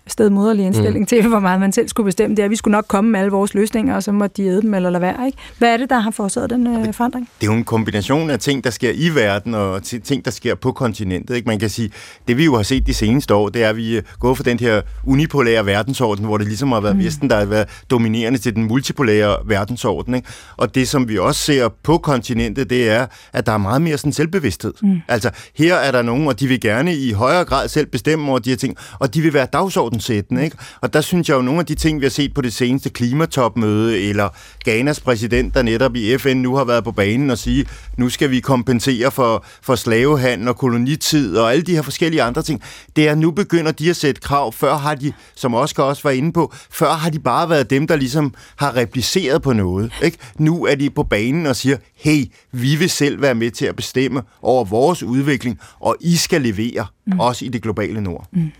stedmoderlig indstilling mm. til, hvor meget man selv skulle bestemme. Det er, at vi skulle nok komme med alle vores løsninger, og så må de æde dem eller lade være. Ikke? Hvad er det, der har forårsaget den øh, forandring? Det er jo en kombination af ting, der sker i verden, og ting, der sker på kontinentet. Ikke? Man kan sige, det vi jo har set de seneste år, det er, at vi er gået fra den her unipolære verdensorden, hvor det ligesom har været mm. Vesten, der har været dominerende til den multipolære verdensorden. Ikke? Og det, som vi også ser på kontinentet, det er, at der er meget mere sådan selvbevidsthed. Mm. Altså, her er der nogen, og de vil gerne i højere grad selv bestemme over de her ting, og de vil være dagsordenssættende. Ikke? Og der synes jeg jo, nogle af de ting, vi har set på det seneste klimatopmøde, eller Ghanas præsident, der netop i FN nu har været på banen og sige, nu skal vi kompensere for, for slavehandel og kolonitid og alle de her forskellige andre ting, det er, nu begynder de at sætte krav. Før har de, som Oscar også var inde på, før har de bare været dem, der ligesom har repliceret på noget. Ikke? Nu er de på banen og siger, hey, vi vil selv være med til at bestemme over vores udvikling, og I skal levere, mm. også i det globale nord. Mm.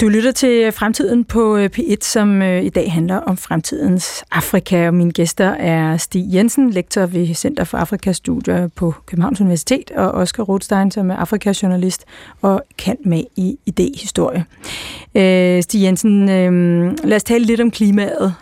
Du lytter til øh, Fremtiden på øh, P1, som øh, i dag handler om fremtidens Afrika, og mine gæster er Stig Jensen, lektor ved Center for Afrikastudier på Københavns Universitet, og Oscar Rothstein, som er Afrikajournalist og kan med i idéhistorie. Øh, Stig Jensen, lad os tale lidt om klimaet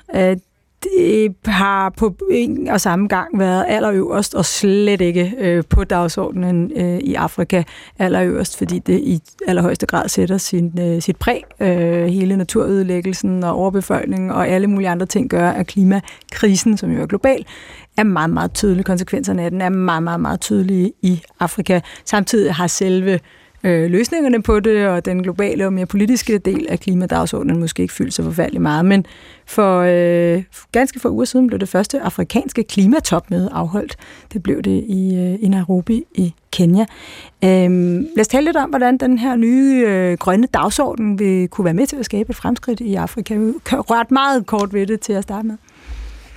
det har på en og samme gang været allerøverst, og slet ikke øh, på dagsordenen øh, i Afrika allerøverst, fordi det i allerhøjeste grad sætter sin, øh, sit præg. Øh, hele naturødelæggelsen og overbefolkningen og alle mulige andre ting gør, at klimakrisen, som jo er global, er meget, meget tydelig. Konsekvenserne af den er meget, meget, meget tydelige i Afrika. Samtidig har selve øh, løsningerne på det, og den globale og mere politiske del af klimadagsordenen måske ikke fyldt så forfærdeligt meget. Men for øh, ganske få uger siden blev det første afrikanske klimatopmøde afholdt. Det blev det i, øh, i Nairobi i Kenya. Øhm, lad os tale lidt om, hvordan den her nye øh, grønne dagsorden vil kunne være med til at skabe et fremskridt i Afrika. Vi rørt meget kort ved det til at starte med.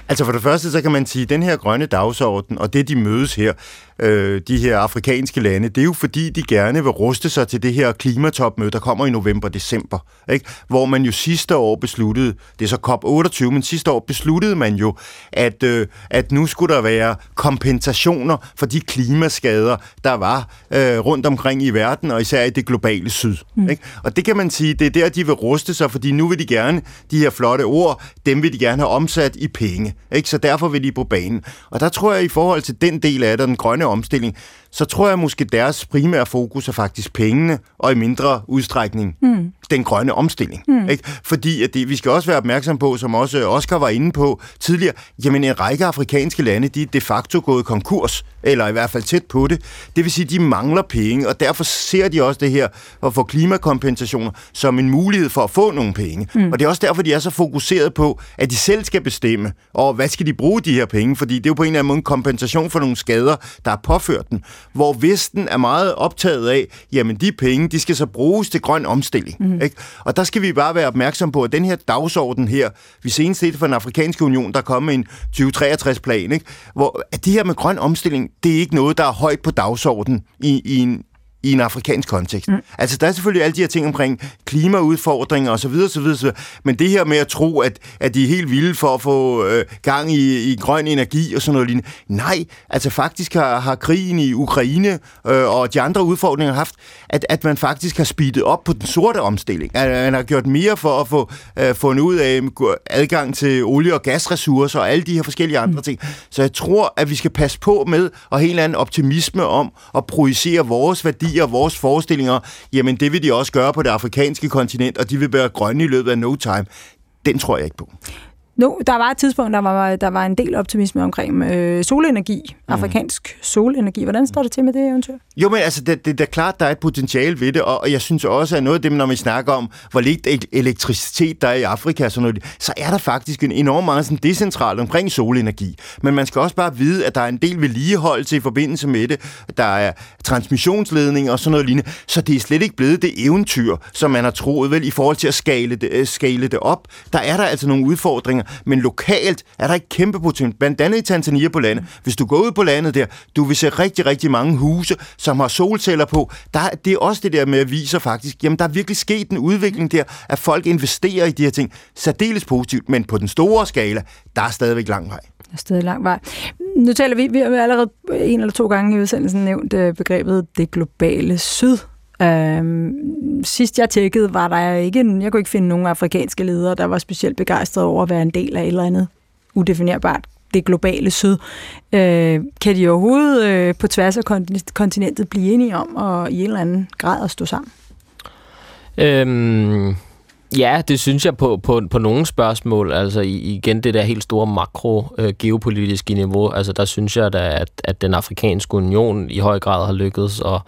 Altså for det første, så kan man sige, at den her grønne dagsorden, og det de mødes her, øh, de her afrikanske lande, det er jo fordi, de gerne vil ruste sig til det her klimatopmøde, der kommer i november-december. Ikke? Hvor man jo sidste år besluttede, det er så COP28, men sidste år besluttede man jo, at, øh, at nu skulle der være kompensationer for de klimaskader, der var øh, rundt omkring i verden, og især i det globale syd. Mm. Ikke? Og det kan man sige, det er der, de vil ruste sig, fordi nu vil de gerne, de her flotte ord, dem vil de gerne have omsat i penge. Ikke? Så derfor vil de på banen. Og der tror jeg, i forhold til den del af det, den grønne omstilling, så tror jeg måske, deres primære fokus er faktisk pengene, og i mindre udstrækning mm. den grønne omstilling. Mm. Ikke? Fordi at det, vi skal også være opmærksom på, som også Oscar var inde på tidligere, jamen en række afrikanske lande, de er de facto gået konkurs, eller i hvert fald tæt på det. Det vil sige, de mangler penge, og derfor ser de også det her at få klimakompensationer som en mulighed for at få nogle penge. Mm. Og det er også derfor, de er så fokuseret på, at de selv skal bestemme, og hvad skal de bruge de her penge, fordi det er jo på en eller anden måde en kompensation for nogle skader, der er påført dem hvor Vesten er meget optaget af, jamen de penge, de skal så bruges til grøn omstilling. Mm. Ikke? Og der skal vi bare være opmærksom på, at den her dagsorden her, vi senest set fra den afrikanske union, der kommer en 2063-plan, ikke? hvor at det her med grøn omstilling, det er ikke noget, der er højt på dagsordenen i, i, en, i en afrikansk kontekst. Mm. Altså, der er selvfølgelig alle de her ting omkring klimaudfordringer osv., osv., osv., men det her med at tro, at, at de er helt vilde for at få øh, gang i, i grøn energi og sådan noget lignende. Nej, altså faktisk har, har krigen i Ukraine øh, og de andre udfordringer haft, at, at man faktisk har speedet op på den sorte omstilling. At man har gjort mere for at få øh, fundet ud af adgang til olie- og gasressourcer og alle de her forskellige andre mm. ting. Så jeg tror, at vi skal passe på med at helt anden optimisme om at projicere vores værdi værdier, vores forestillinger, jamen det vil de også gøre på det afrikanske kontinent, og de vil være grønne i løbet af no time. Den tror jeg ikke på. No, der var et tidspunkt, der var, der var en del optimisme omkring øh, solenergi, mm. afrikansk solenergi. Hvordan står det til med det eventyr? Jo, men altså, det, det, det er klart, der er et potentiale ved det, og, jeg synes også, at noget af det, når vi snakker om, hvor lidt elektricitet der er i Afrika, sådan noget, så er der faktisk en enorm meget sådan decentral omkring solenergi. Men man skal også bare vide, at der er en del vedligeholdelse i forbindelse med det. Der er transmissionsledning og sådan noget lignende. Så det er slet ikke blevet det eventyr, som man har troet vel, i forhold til at skale det, øh, skale det op. Der er der altså nogle udfordringer, men lokalt er der et kæmpe potentiale, blandt andet i Tanzania på landet. Hvis du går ud på landet der, du vil se rigtig, rigtig mange huse, som har solceller på. Der, det er også det der med at vise faktisk, jamen der er virkelig sket en udvikling der, at folk investerer i de her ting. Særdeles positivt, men på den store skala, der er stadigvæk lang vej. Der er stadig lang vej. Nu taler vi, vi har allerede en eller to gange i udsendelsen nævnt øh, begrebet det globale syd. Øhm, sidst jeg tjekkede, var der ikke, jeg kunne ikke finde nogen afrikanske ledere, der var specielt begejstrede over at være en del af et eller andet udefinerbart det globale syd. Øh, kan de overhovedet øh, på tværs af kontinentet blive enige om at i en eller anden grad at stå sammen? Øhm, ja, det synes jeg på, på, på nogle spørgsmål. Altså igen det der helt store makro-geopolitiske øh, niveau. Altså der synes jeg da, at, at den afrikanske union i høj grad har lykkedes at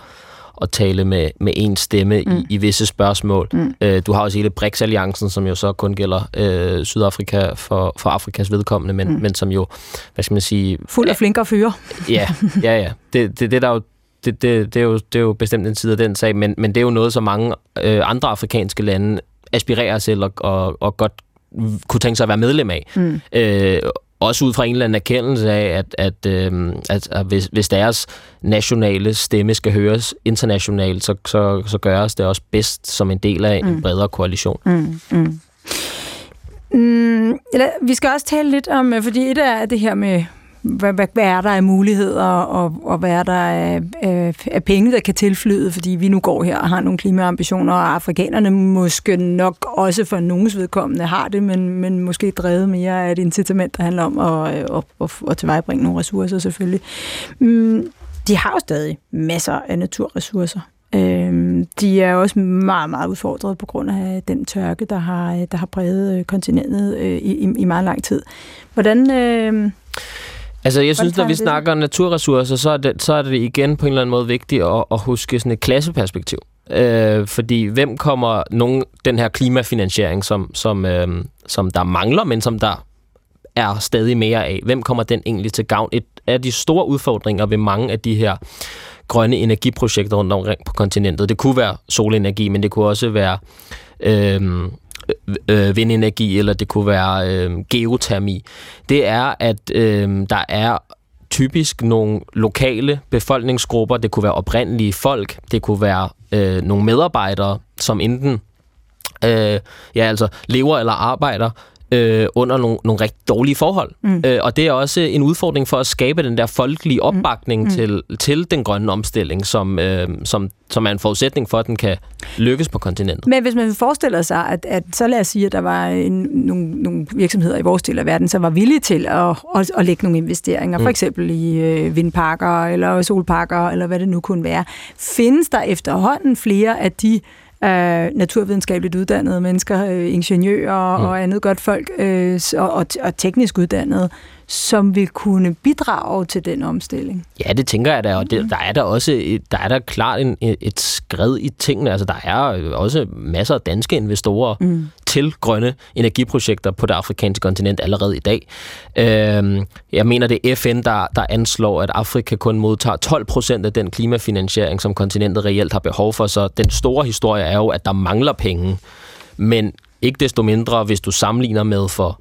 at tale med, med en stemme mm. i, i visse spørgsmål. Mm. Øh, du har også hele BRICS-alliancen, som jo så kun gælder øh, Sydafrika for, for Afrikas vedkommende, men, mm. men som jo, hvad skal man sige... Fuld af flinkere fyre. ja, ja, ja. Det, det, det, der jo det, det, det, er jo, det er jo bestemt en side af den sag, men, men det er jo noget, som mange øh, andre afrikanske lande aspirerer til og, og, og godt kunne tænke sig at være medlem af. Mm. Øh, også ud fra en eller anden erkendelse af, at, at, øh, at, at hvis, hvis deres nationale stemme skal høres internationalt, så, så, så gøres det også bedst som en del af en mm. bredere koalition. Mm, mm. Mm, vi skal også tale lidt om, øh, fordi et er det her med hvad, hvad, hvad er der af muligheder, og, og hvad er der af, af, af penge, der kan tilflyde, fordi vi nu går her og har nogle klimaambitioner, og afrikanerne måske nok også for nogens vedkommende har det, men, men måske drevet mere af et incitament, der handler om at, at, at, at tilvejebringe nogle ressourcer selvfølgelig. Mm, de har jo stadig masser af naturressourcer. Øhm, de er også meget, meget udfordret på grund af den tørke, der har, der har præget øh, kontinentet øh, i, i meget lang tid. Hvordan... Øh, Altså, jeg synes, når vi snakker naturressourcer, så er, det, så er det igen på en eller anden måde vigtigt at, at huske sådan et klasseperspektiv. Øh, fordi hvem kommer nogen, den her klimafinansiering, som, som, øh, som der mangler, men som der er stadig mere af, hvem kommer den egentlig til gavn? Et af de store udfordringer ved mange af de her grønne energiprojekter rundt omkring på kontinentet, det kunne være solenergi, men det kunne også være øh, Øh, øh, vindenergi, eller det kunne være øh, geotermi, det er, at øh, der er typisk nogle lokale befolkningsgrupper, det kunne være oprindelige folk, det kunne være øh, nogle medarbejdere, som enten øh, ja, altså lever eller arbejder øh, under nogle, nogle rigtig dårlige forhold. Mm. Øh, og det er også en udfordring for at skabe den der folkelige mm. opbakning mm. til, til den grønne omstilling, som, øh, som, som er en forudsætning for, at den kan lykkes på kontinentet. Men hvis man forestiller sig, at, at så lad os sige, at der var en, nogle, nogle virksomheder i vores del af verden, som var villige til at, at, at lægge nogle investeringer, mm. for eksempel i øh, vindparker eller solparker, eller hvad det nu kunne være. Findes der efterhånden flere af de øh, naturvidenskabeligt uddannede mennesker, øh, ingeniører mm. og andet godt folk, øh, og, og, og teknisk uddannede, som vil kunne bidrage til den omstilling. Ja, det tænker jeg da, og det, mm. der er der også et, der er der klart en, et skred i tingene. Altså, der er også masser af danske investorer mm. til grønne energiprojekter på det afrikanske kontinent allerede i dag. Øhm, jeg mener, det er FN, der, der anslår, at Afrika kun modtager 12 procent af den klimafinansiering, som kontinentet reelt har behov for. Så den store historie er jo, at der mangler penge. Men ikke desto mindre, hvis du sammenligner med for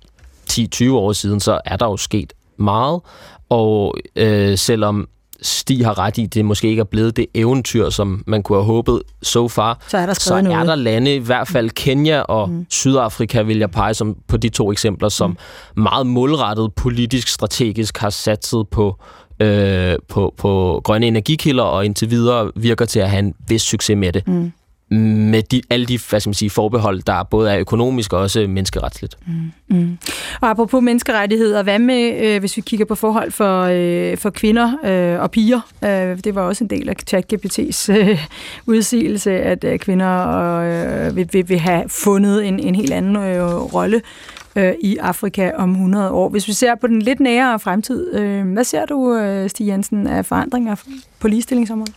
10-20 år siden, så er der jo sket meget. Og øh, selvom Stig har ret i, det måske ikke er blevet det eventyr, som man kunne have håbet so far, så er der, så er noget. der lande, i hvert fald Kenya og mm. Sydafrika, vil jeg pege som, på de to eksempler, som mm. meget målrettet politisk strategisk har satset på øh, på, på grønne energikilder, og indtil videre virker til at have en vis succes med det. Mm med de, alle de hvad skal man sige, forbehold, der både er økonomisk og også menneskeretsligt. Mm. Mm. Og apropos menneskerettigheder, hvad med, øh, hvis vi kigger på forhold for, øh, for kvinder øh, og piger? Øh, det var også en del af ChatGPT's øh, udsigelse, at øh, kvinder øh, vil, vil, vil have fundet en, en helt anden øh, rolle øh, i Afrika om 100 år. Hvis vi ser på den lidt nære fremtid, øh, hvad ser du, øh, Stig Jensen, af forandringer på ligestillingsområdet?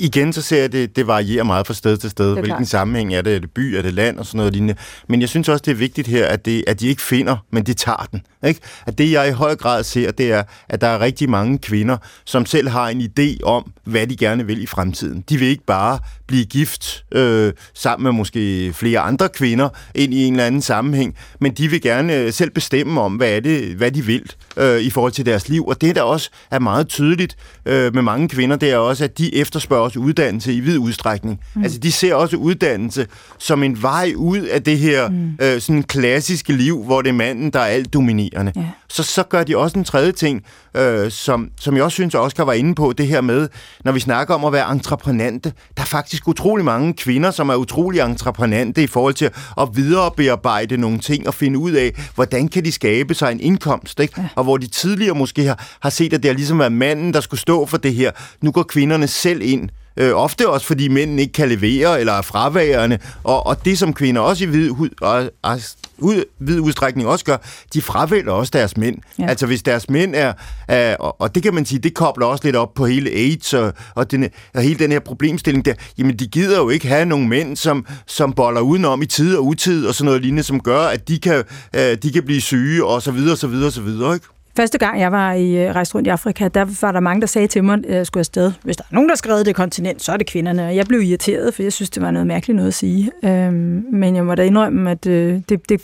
Igen så ser jeg, det, det varierer meget fra sted til sted. Hvilken sammenhæng er det? Er det by? Er det land? Og sådan noget lignende. Men jeg synes også, det er vigtigt her, at, det, at de ikke finder, men de tager den. Ikke? At det, jeg i høj grad ser, det er, at der er rigtig mange kvinder, som selv har en idé om, hvad de gerne vil i fremtiden. De vil ikke bare blive gift øh, sammen med måske flere andre kvinder ind i en eller anden sammenhæng, men de vil gerne øh, selv bestemme om, hvad, er det, hvad de vil øh, i forhold til deres liv. Og det, der også er meget tydeligt øh, med mange kvinder, det er også, at de efterspørger også uddannelse i vid udstrækning. Mm. Altså, de ser også uddannelse som en vej ud af det her mm. øh, sådan klassiske liv, hvor det er manden, der er alt dominerende. Ja. Så, så gør de også en tredje ting, øh, som, som jeg også synes, Oscar var inde på, det her med, når vi snakker om at være entreprenante, der er faktisk utrolig mange kvinder, som er utrolig entreprenante i forhold til at viderebearbejde nogle ting og finde ud af, hvordan kan de skabe sig en indkomst, ikke? Og hvor de tidligere måske har, har set, at det har ligesom været manden, der skulle stå for det her. Nu går kvinderne selv ind Øh, ofte også fordi mændene ikke kan levere eller er fraværende. Og, og det som kvinder også i vid, og, og, ud, vid udstrækning også gør, de fravælger også deres mænd. Ja. Altså hvis deres mænd er, er og, og det kan man sige, det kobler også lidt op på hele AIDS og, og, den, og hele den her problemstilling der, jamen de gider jo ikke have nogle mænd, som, som boller udenom i tid og utid og sådan noget lignende, som gør, at de kan, øh, de kan blive syge og så videre, så videre, så videre, ikke? Første gang, jeg var i øh, rejst rundt i Afrika, der var der mange, der sagde til mig, at jeg skulle afsted. Hvis der er nogen, der skrev det kontinent, så er det kvinderne. Og jeg blev irriteret, for jeg synes, det var noget mærkeligt noget at sige. Øhm, men jeg må da indrømme, at øh, det, det,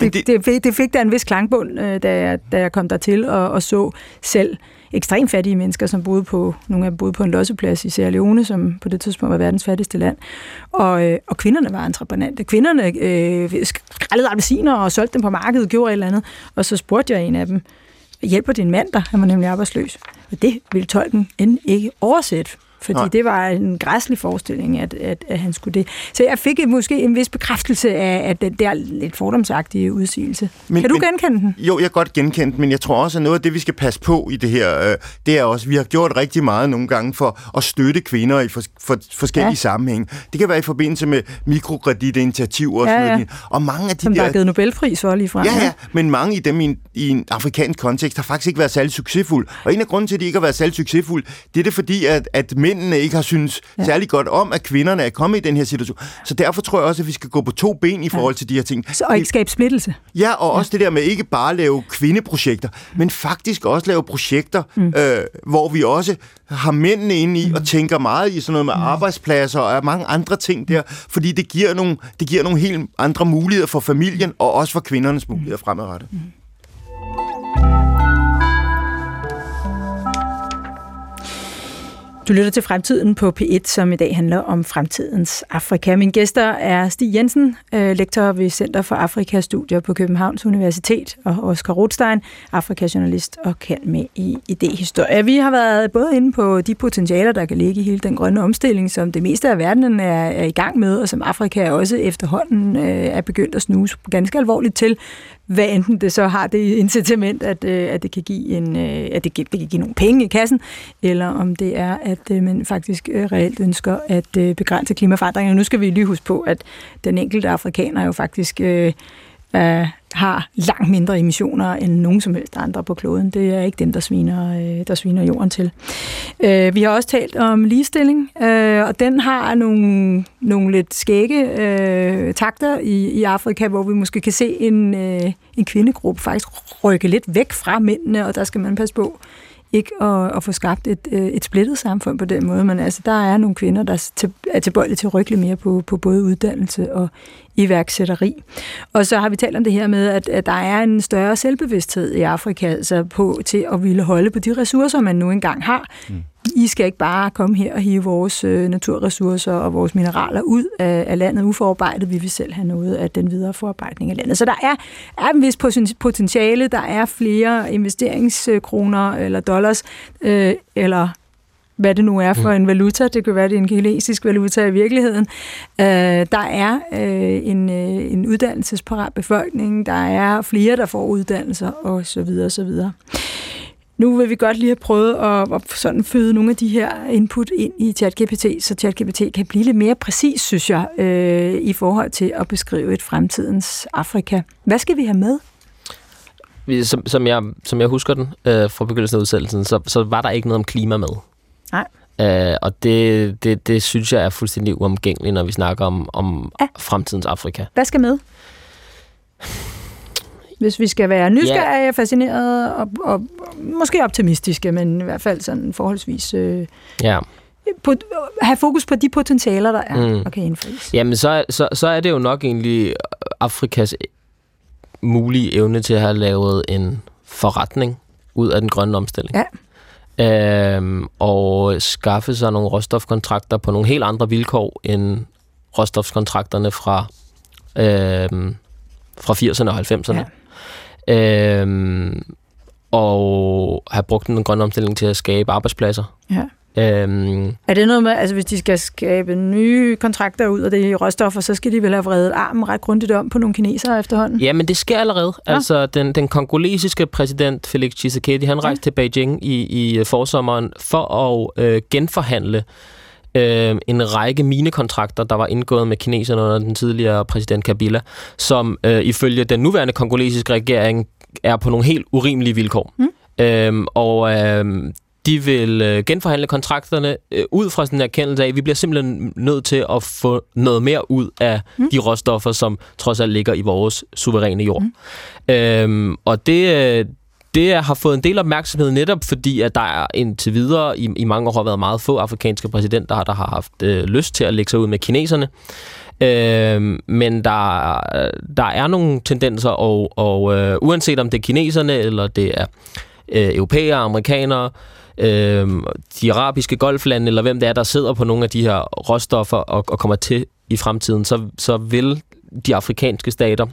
det, det, det, det fik da en vis klangbund, øh, da, jeg, da jeg kom dertil og, og så selv ekstremt fattige mennesker, som boede på, nogle af dem boede på en losseplads i Sierra Leone, som på det tidspunkt var verdens fattigste land. Og, øh, og kvinderne var entreprenante. Kvinderne øh, skrællede appelsiner og solgte dem på markedet, gjorde et eller andet. Og så spurgte jeg en af dem, hjælper din mand dig? Han var nemlig arbejdsløs. Og det ville tolken end ikke oversætte fordi Nej. det var en græslig forestilling, at, at, at han skulle det. Så jeg fik måske en vis bekræftelse af, at det er lidt fordomsagtige udsigelse. Men, kan du men, genkende den? Jo, jeg kan godt genkende den, men jeg tror også, at noget af det, vi skal passe på i det her, øh, det er også, at vi har gjort rigtig meget nogle gange for at støtte kvinder i for, for, forskellige ja. sammenhæng. Det kan være i forbindelse med mikrokreditinitiativer og ja, sådan noget. Og mange af de Som der, der er givet Nobelpris for lige fra. Ja, ja, men mange af dem i en, i en afrikansk kontekst har faktisk ikke været særlig succesfulde. Og en af grunden til, at de ikke har været særlig succesfulde, det er det fordi, at, at mændene ikke har synes ja. særlig godt om, at kvinderne er kommet i den her situation. Så derfor tror jeg også, at vi skal gå på to ben i forhold til de her ting. Så, og ikke skabe splittelse. Ja, og ja. også det der med ikke bare lave kvindeprojekter, men faktisk også lave projekter, mm. øh, hvor vi også har mændene inde i mm. og tænker meget i sådan noget med mm. arbejdspladser og mange andre ting der, fordi det giver nogle, det giver nogle helt andre muligheder for familien og også for kvindernes muligheder fremadrettet. Mm. Du lytter til Fremtiden på P1, som i dag handler om fremtidens Afrika. Mine gæster er Stig Jensen, øh, lektor ved Center for Afrikastudier på Københavns Universitet, og Oskar Rothstein, Afrikajournalist og kendt med i idéhistorie. Vi har været både inde på de potentialer, der kan ligge i hele den grønne omstilling, som det meste af verden er, er i gang med, og som Afrika også efterhånden øh, er begyndt at snuse ganske alvorligt til hvad enten det så har det incitament, at, øh, at det kan give en, øh, at det, det kan give nogle penge i kassen, eller om det er, at øh, man faktisk øh, reelt ønsker at øh, begrænse klimaforandringerne. Nu skal vi lige huske på, at den enkelte afrikaner jo faktisk øh, er, har langt mindre emissioner end nogen som helst andre på kloden. Det er ikke dem, der sviner, øh, der sviner jorden til. Øh, vi har også talt om ligestilling, øh, og den har nogle, nogle lidt skægge øh, takter i, i Afrika, hvor vi måske kan se en, øh, en kvindegruppe faktisk rykke lidt væk fra mændene, og der skal man passe på ikke at, at få skabt et, øh, et splittet samfund på den måde, men altså, der er nogle kvinder, der er tilbøjelige til at rykke lidt mere på, på både uddannelse og iværksætteri. Og så har vi talt om det her med, at, at der er en større selvbevidsthed i Afrika altså på, til at ville holde på de ressourcer, man nu engang har. Mm. I skal ikke bare komme her og hive vores øh, naturressourcer og vores mineraler ud af, af landet uforarbejdet. Vi vil selv have noget af den videre forarbejdning af landet. Så der er, er en vis potentiale. Der er flere investeringskroner eller dollars øh, eller hvad det nu er for mm. en valuta. Det kan være, det er en kinesisk valuta i virkeligheden. Øh, der er øh, en, øh, en uddannelsesparat befolkning. Der er flere, der får uddannelser osv. osv. Nu vil vi godt lige have prøvet at, at sådan føde nogle af de her input ind i ChatGPT, så ChatGPT kan blive lidt mere præcis, synes jeg, øh, i forhold til at beskrive et fremtidens Afrika. Hvad skal vi have med? Som, som, jeg, som jeg husker den øh, fra begyndelsen af udsættelsen, så, så var der ikke noget om klima med. Nej. Øh, og det, det, det synes jeg er fuldstændig uomgængeligt, når vi snakker om, om ja. fremtidens Afrika. Hvad skal med? Hvis vi skal være nysgerrige, yeah. fascinerede og, og, og måske optimistiske, men i hvert fald sådan forholdsvis... Øh, ja. På, have fokus på de potentialer, der er mm. og kan indfries. Jamen, så, så, så er det jo nok egentlig Afrikas mulige evne til at have lavet en forretning ud af den grønne omstilling. Ja øhm, og skaffe sig nogle råstofkontrakter på nogle helt andre vilkår end råstofskontrakterne fra, øhm, fra 80'erne og 90'erne. Ja. Øhm, og have brugt den grønne omstilling til at skabe arbejdspladser. Ja. Øhm, Er det noget med, altså hvis de skal skabe nye kontrakter ud af det råstoffer, så skal de vel have vredet armen ret grundigt om på nogle kinesere efterhånden? ja, men det sker allerede. Ja. Ja. Altså, den, den kongolesiske præsident Felix Tshisekedi, han rejste til Beijing i, i øh, forsommeren for at øh, genforhandle øh, en række minekontrakter, der var indgået med kineserne under den tidligere præsident Kabila, som øh, ifølge den nuværende kongolesiske regering er på nogle helt urimelige vilkår. Mm. Øhm, og øhm, de vil øh, genforhandle kontrakterne øh, ud fra sådan en erkendelse af, at vi bliver simpelthen nødt til at få noget mere ud af mm. de råstoffer, som trods alt ligger i vores suveræne jord. Mm. Øhm, og det, øh, det har fået en del opmærksomhed netop fordi, at der er indtil videre i, i mange år har været meget få afrikanske præsidenter, der har haft øh, lyst til at lægge sig ud med kineserne. Øh, men der, der er nogle tendenser, og, og øh, uanset om det er kineserne, eller det er øh, europæere, amerikanere, øh, de arabiske golflande, eller hvem det er, der sidder på nogle af de her råstoffer og, og kommer til i fremtiden, så, så vil de afrikanske stater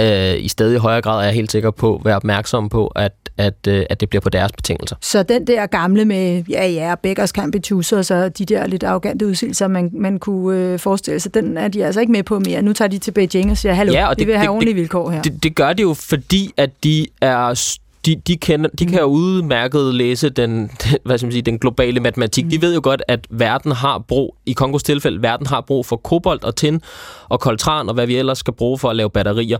øh, i stadig højere grad, er jeg helt sikker på, være opmærksomme på, at, at, øh, at det bliver på deres betingelser. Så den der gamle med, ja ja, Beggars kamp i tusser, og så de der lidt arrogante udsigelser, man, man kunne øh, forestille sig, den er de altså ikke med på mere. Nu tager de til Beijing og siger, hallo, Ja, og vi det- vil have det- ordentlige vilkår her. Det, det gør det jo, fordi at de er de, de, kender, de kan jo udmærket læse den, hvad skal man sige, den globale matematik. De ved jo godt, at verden har brug, i Kongos tilfælde, verden har brug for kobolt og tin og koltran og hvad vi ellers skal bruge for at lave batterier.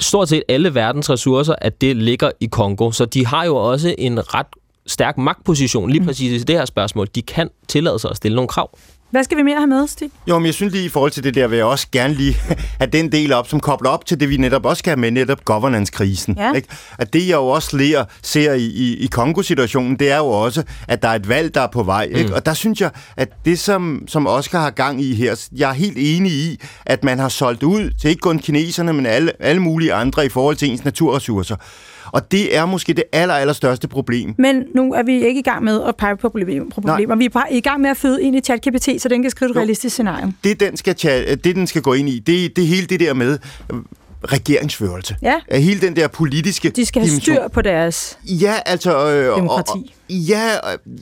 Stort set alle verdens ressourcer, at det ligger i Kongo. Så de har jo også en ret stærk magtposition lige præcis i det her spørgsmål. De kan tillade sig at stille nogle krav. Hvad skal vi mere have med, Stig? Jo, men jeg synes lige i forhold til det der, vil jeg også gerne lige have den del op, som kobler op til det, vi netop også skal have med, netop governance-krisen. Ja. Ikke? At det, jeg jo også lærer, ser i, i, i Kongo-situationen, det er jo også, at der er et valg, der er på vej. Ikke? Og der synes jeg, at det, som, som Oscar har gang i her, jeg er helt enig i, at man har solgt ud til ikke kun kineserne, men alle, alle mulige andre i forhold til ens naturressourcer. Og det er måske det aller, aller største problem. Men nu er vi ikke i gang med at pege på problem- på problemer. Vi er bare i gang med at føde ind i ChatGPT, så den kan skrive et Jo. realistisk scenarie. Det, den skal, det, den skal gå ind i, det, det hele det der med regeringsførelse. Ja. Af hele den der politiske De skal have dimension. styr på deres... Ja, altså... Øh, Demokrati. Og, og, ja,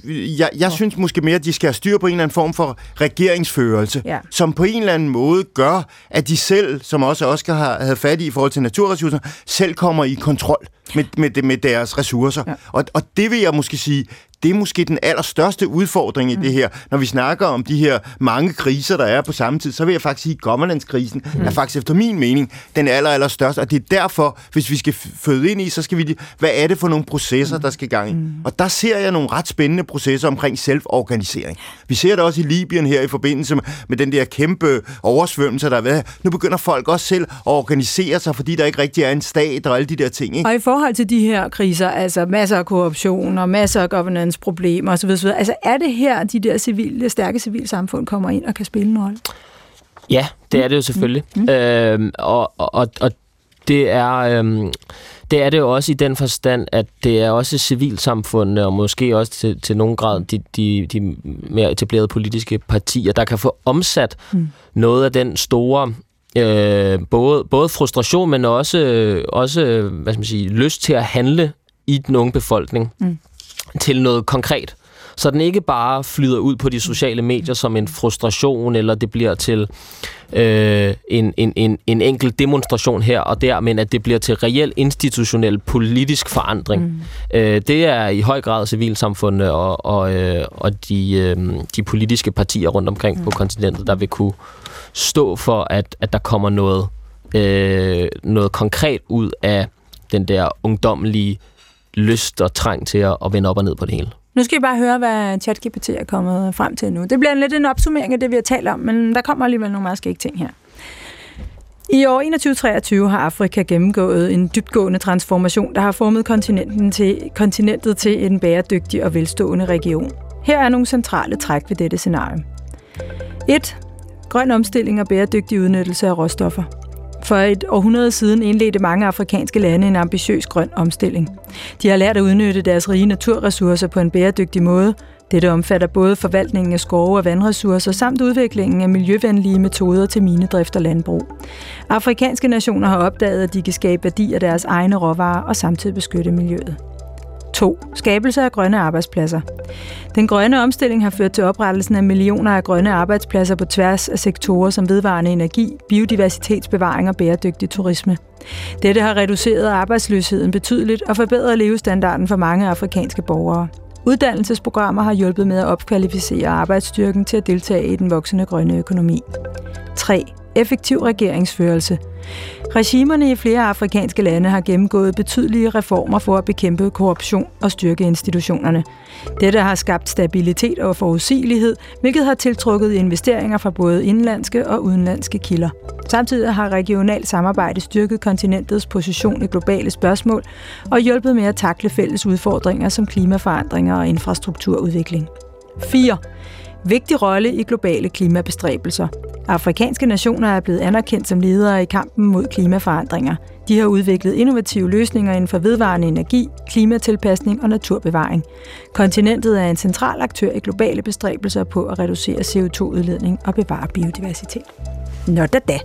øh, jeg, jeg synes måske mere, at de skal have styr på en eller anden form for regeringsførelse, Ja. som på en eller anden måde gør, at de selv, som også Oscar har havde fat i i forhold til naturressourcer, selv kommer i kontrol med, med, med deres ressourcer. Ja. Ja. Og, og det vil jeg måske sige, det er måske den allerstørste udfordring i mm. det her. Når vi snakker om de her mange kriser, der er på samme tid, så vil jeg faktisk sige, at governance-krisen mm. er faktisk efter min mening den aller, aller største. Og det er derfor, hvis vi skal føde ind i, så skal vi lige, hvad er det for nogle processer, der skal gang i? Mm. Og der ser jeg nogle ret spændende processer omkring selvorganisering. Vi ser det også i Libyen her i forbindelse med, med den der kæmpe oversvømmelse, der har været. Nu begynder folk også selv at organisere sig, fordi der ikke rigtig er en stat og alle de der ting. Ikke? Og i forhold til de her kriser, altså masser af korruption og masser af governance-problemer osv., osv., altså er det her, de der civile, stærke civilsamfund kommer ind og kan spille en rolle? Ja, det er det jo selvfølgelig. Mm. Øhm, og, og, og det er... Øhm, det er det jo også i den forstand, at det er også civilsamfundene, og måske også til, til nogen grad de, de, de mere etablerede politiske partier, der kan få omsat mm. noget af den store øh, både, både frustration, men også, også hvad skal man sige, lyst til at handle i den unge befolkning mm. Til noget konkret. Så den ikke bare flyder ud på de sociale medier som en frustration, eller det bliver til øh, en, en, en, en enkelt demonstration her og der, men at det bliver til reel institutionel politisk forandring. Mm. Øh, det er i høj grad civilsamfundet og, og, øh, og de, øh, de politiske partier rundt omkring mm. på kontinentet, der vil kunne stå for, at, at der kommer noget, øh, noget konkret ud af den der ungdommelige lyst og trang til at, at vende op og ned på det hele. Nu skal I bare høre, hvad ChatGPT er kommet frem til nu. Det bliver lidt en opsummering af det, vi har talt om, men der kommer alligevel nogle meget skægge ting her. I år 2123 har Afrika gennemgået en dybtgående transformation, der har formet kontinenten til, kontinentet til en bæredygtig og velstående region. Her er nogle centrale træk ved dette scenarie. 1. Grøn omstilling og bæredygtig udnyttelse af råstoffer. For et århundrede siden indledte mange afrikanske lande en ambitiøs grøn omstilling. De har lært at udnytte deres rige naturressourcer på en bæredygtig måde, Dette omfatter både forvaltningen af skove og vandressourcer samt udviklingen af miljøvenlige metoder til minedrift og landbrug. Afrikanske nationer har opdaget, at de kan skabe værdi af deres egne råvarer og samtidig beskytte miljøet. 2. Skabelse af grønne arbejdspladser. Den grønne omstilling har ført til oprettelsen af millioner af grønne arbejdspladser på tværs af sektorer som vedvarende energi, biodiversitetsbevaring og bæredygtig turisme. Dette har reduceret arbejdsløsheden betydeligt og forbedret levestandarden for mange afrikanske borgere. Uddannelsesprogrammer har hjulpet med at opkvalificere arbejdsstyrken til at deltage i den voksende grønne økonomi. 3. Effektiv regeringsførelse. Regimerne i flere afrikanske lande har gennemgået betydelige reformer for at bekæmpe korruption og styrke institutionerne. Dette har skabt stabilitet og forudsigelighed, hvilket har tiltrukket investeringer fra både indlandske og udenlandske kilder. Samtidig har regionalt samarbejde styrket kontinentets position i globale spørgsmål og hjulpet med at takle fælles udfordringer som klimaforandringer og infrastrukturudvikling. 4 vigtig rolle i globale klimabestræbelser. Afrikanske nationer er blevet anerkendt som ledere i kampen mod klimaforandringer. De har udviklet innovative løsninger inden for vedvarende energi, klimatilpasning og naturbevaring. Kontinentet er en central aktør i globale bestræbelser på at reducere CO2-udledning og bevare biodiversitet. Nå da da.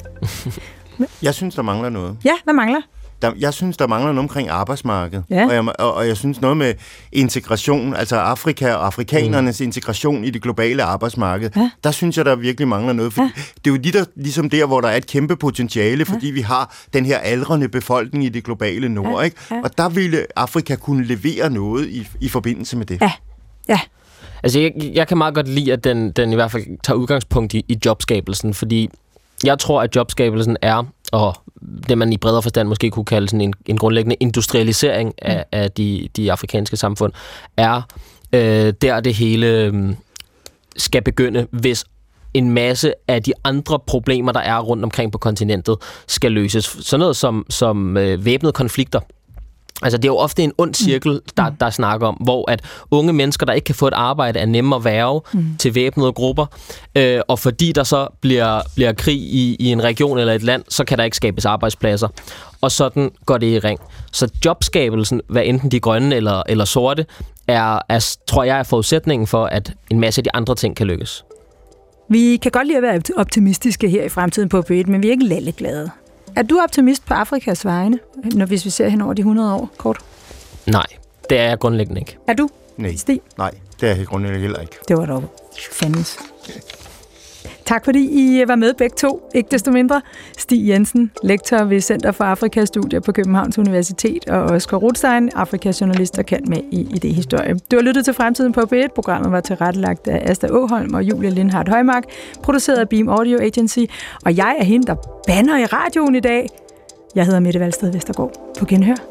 Jeg synes, der mangler noget. Ja, hvad mangler? Der, jeg synes, der mangler noget omkring arbejdsmarkedet. Ja. Og, jeg, og, og jeg synes noget med integration, altså Afrika og afrikanernes mm. integration i det globale arbejdsmarked, ja. der synes jeg, der virkelig mangler noget. For ja. Det er jo lige der, ligesom der, hvor der er et kæmpe potentiale, fordi ja. vi har den her aldrende befolkning i det globale nord. Ja. Ikke? Ja. Og der ville Afrika kunne levere noget i, i forbindelse med det. Ja. Ja. Altså, jeg, jeg kan meget godt lide, at den, den i hvert fald tager udgangspunkt i, i jobskabelsen, fordi jeg tror, at jobskabelsen er, og det man i bredere forstand måske kunne kalde sådan en, en grundlæggende industrialisering af, mm. af de, de afrikanske samfund, er øh, der det hele øh, skal begynde, hvis en masse af de andre problemer, der er rundt omkring på kontinentet, skal løses. Sådan noget som, som øh, væbnede konflikter Altså, det er jo ofte en ond cirkel, mm. der, der snakker om, hvor at unge mennesker, der ikke kan få et arbejde, er nemme at værve mm. til væbnede grupper. Øh, og fordi der så bliver, bliver krig i, i en region eller et land, så kan der ikke skabes arbejdspladser. Og sådan går det i ring. Så jobskabelsen, hvad enten de grønne eller, eller sorte, er, er, tror jeg er forudsætningen for, at en masse af de andre ting kan lykkes. Vi kan godt lide at være optimistiske her i fremtiden på Bødt, men vi er ikke lalleglade. Er du optimist på Afrikas vegne, når hvis vi ser hen over de 100 år kort? Nej, det er jeg grundlæggende ikke. Er du? Nej. Stig? Nej, det er jeg grundlæggende heller ikke. Det var dog fandens. Tak fordi I øh, var med begge to, ikke desto mindre. Stig Jensen, lektor ved Center for Afrikastudier på Københavns Universitet, og Oscar Rothstein, Afrikajournalist og kendt med i idéhistorie. Du har lyttet til Fremtiden på B1. Programmet var tilrettelagt af Asta Åholm og Julia Lindhardt Højmark, produceret af Beam Audio Agency, og jeg er hende, der banner i radioen i dag. Jeg hedder Mette Valsted Vestergaard. På genhør.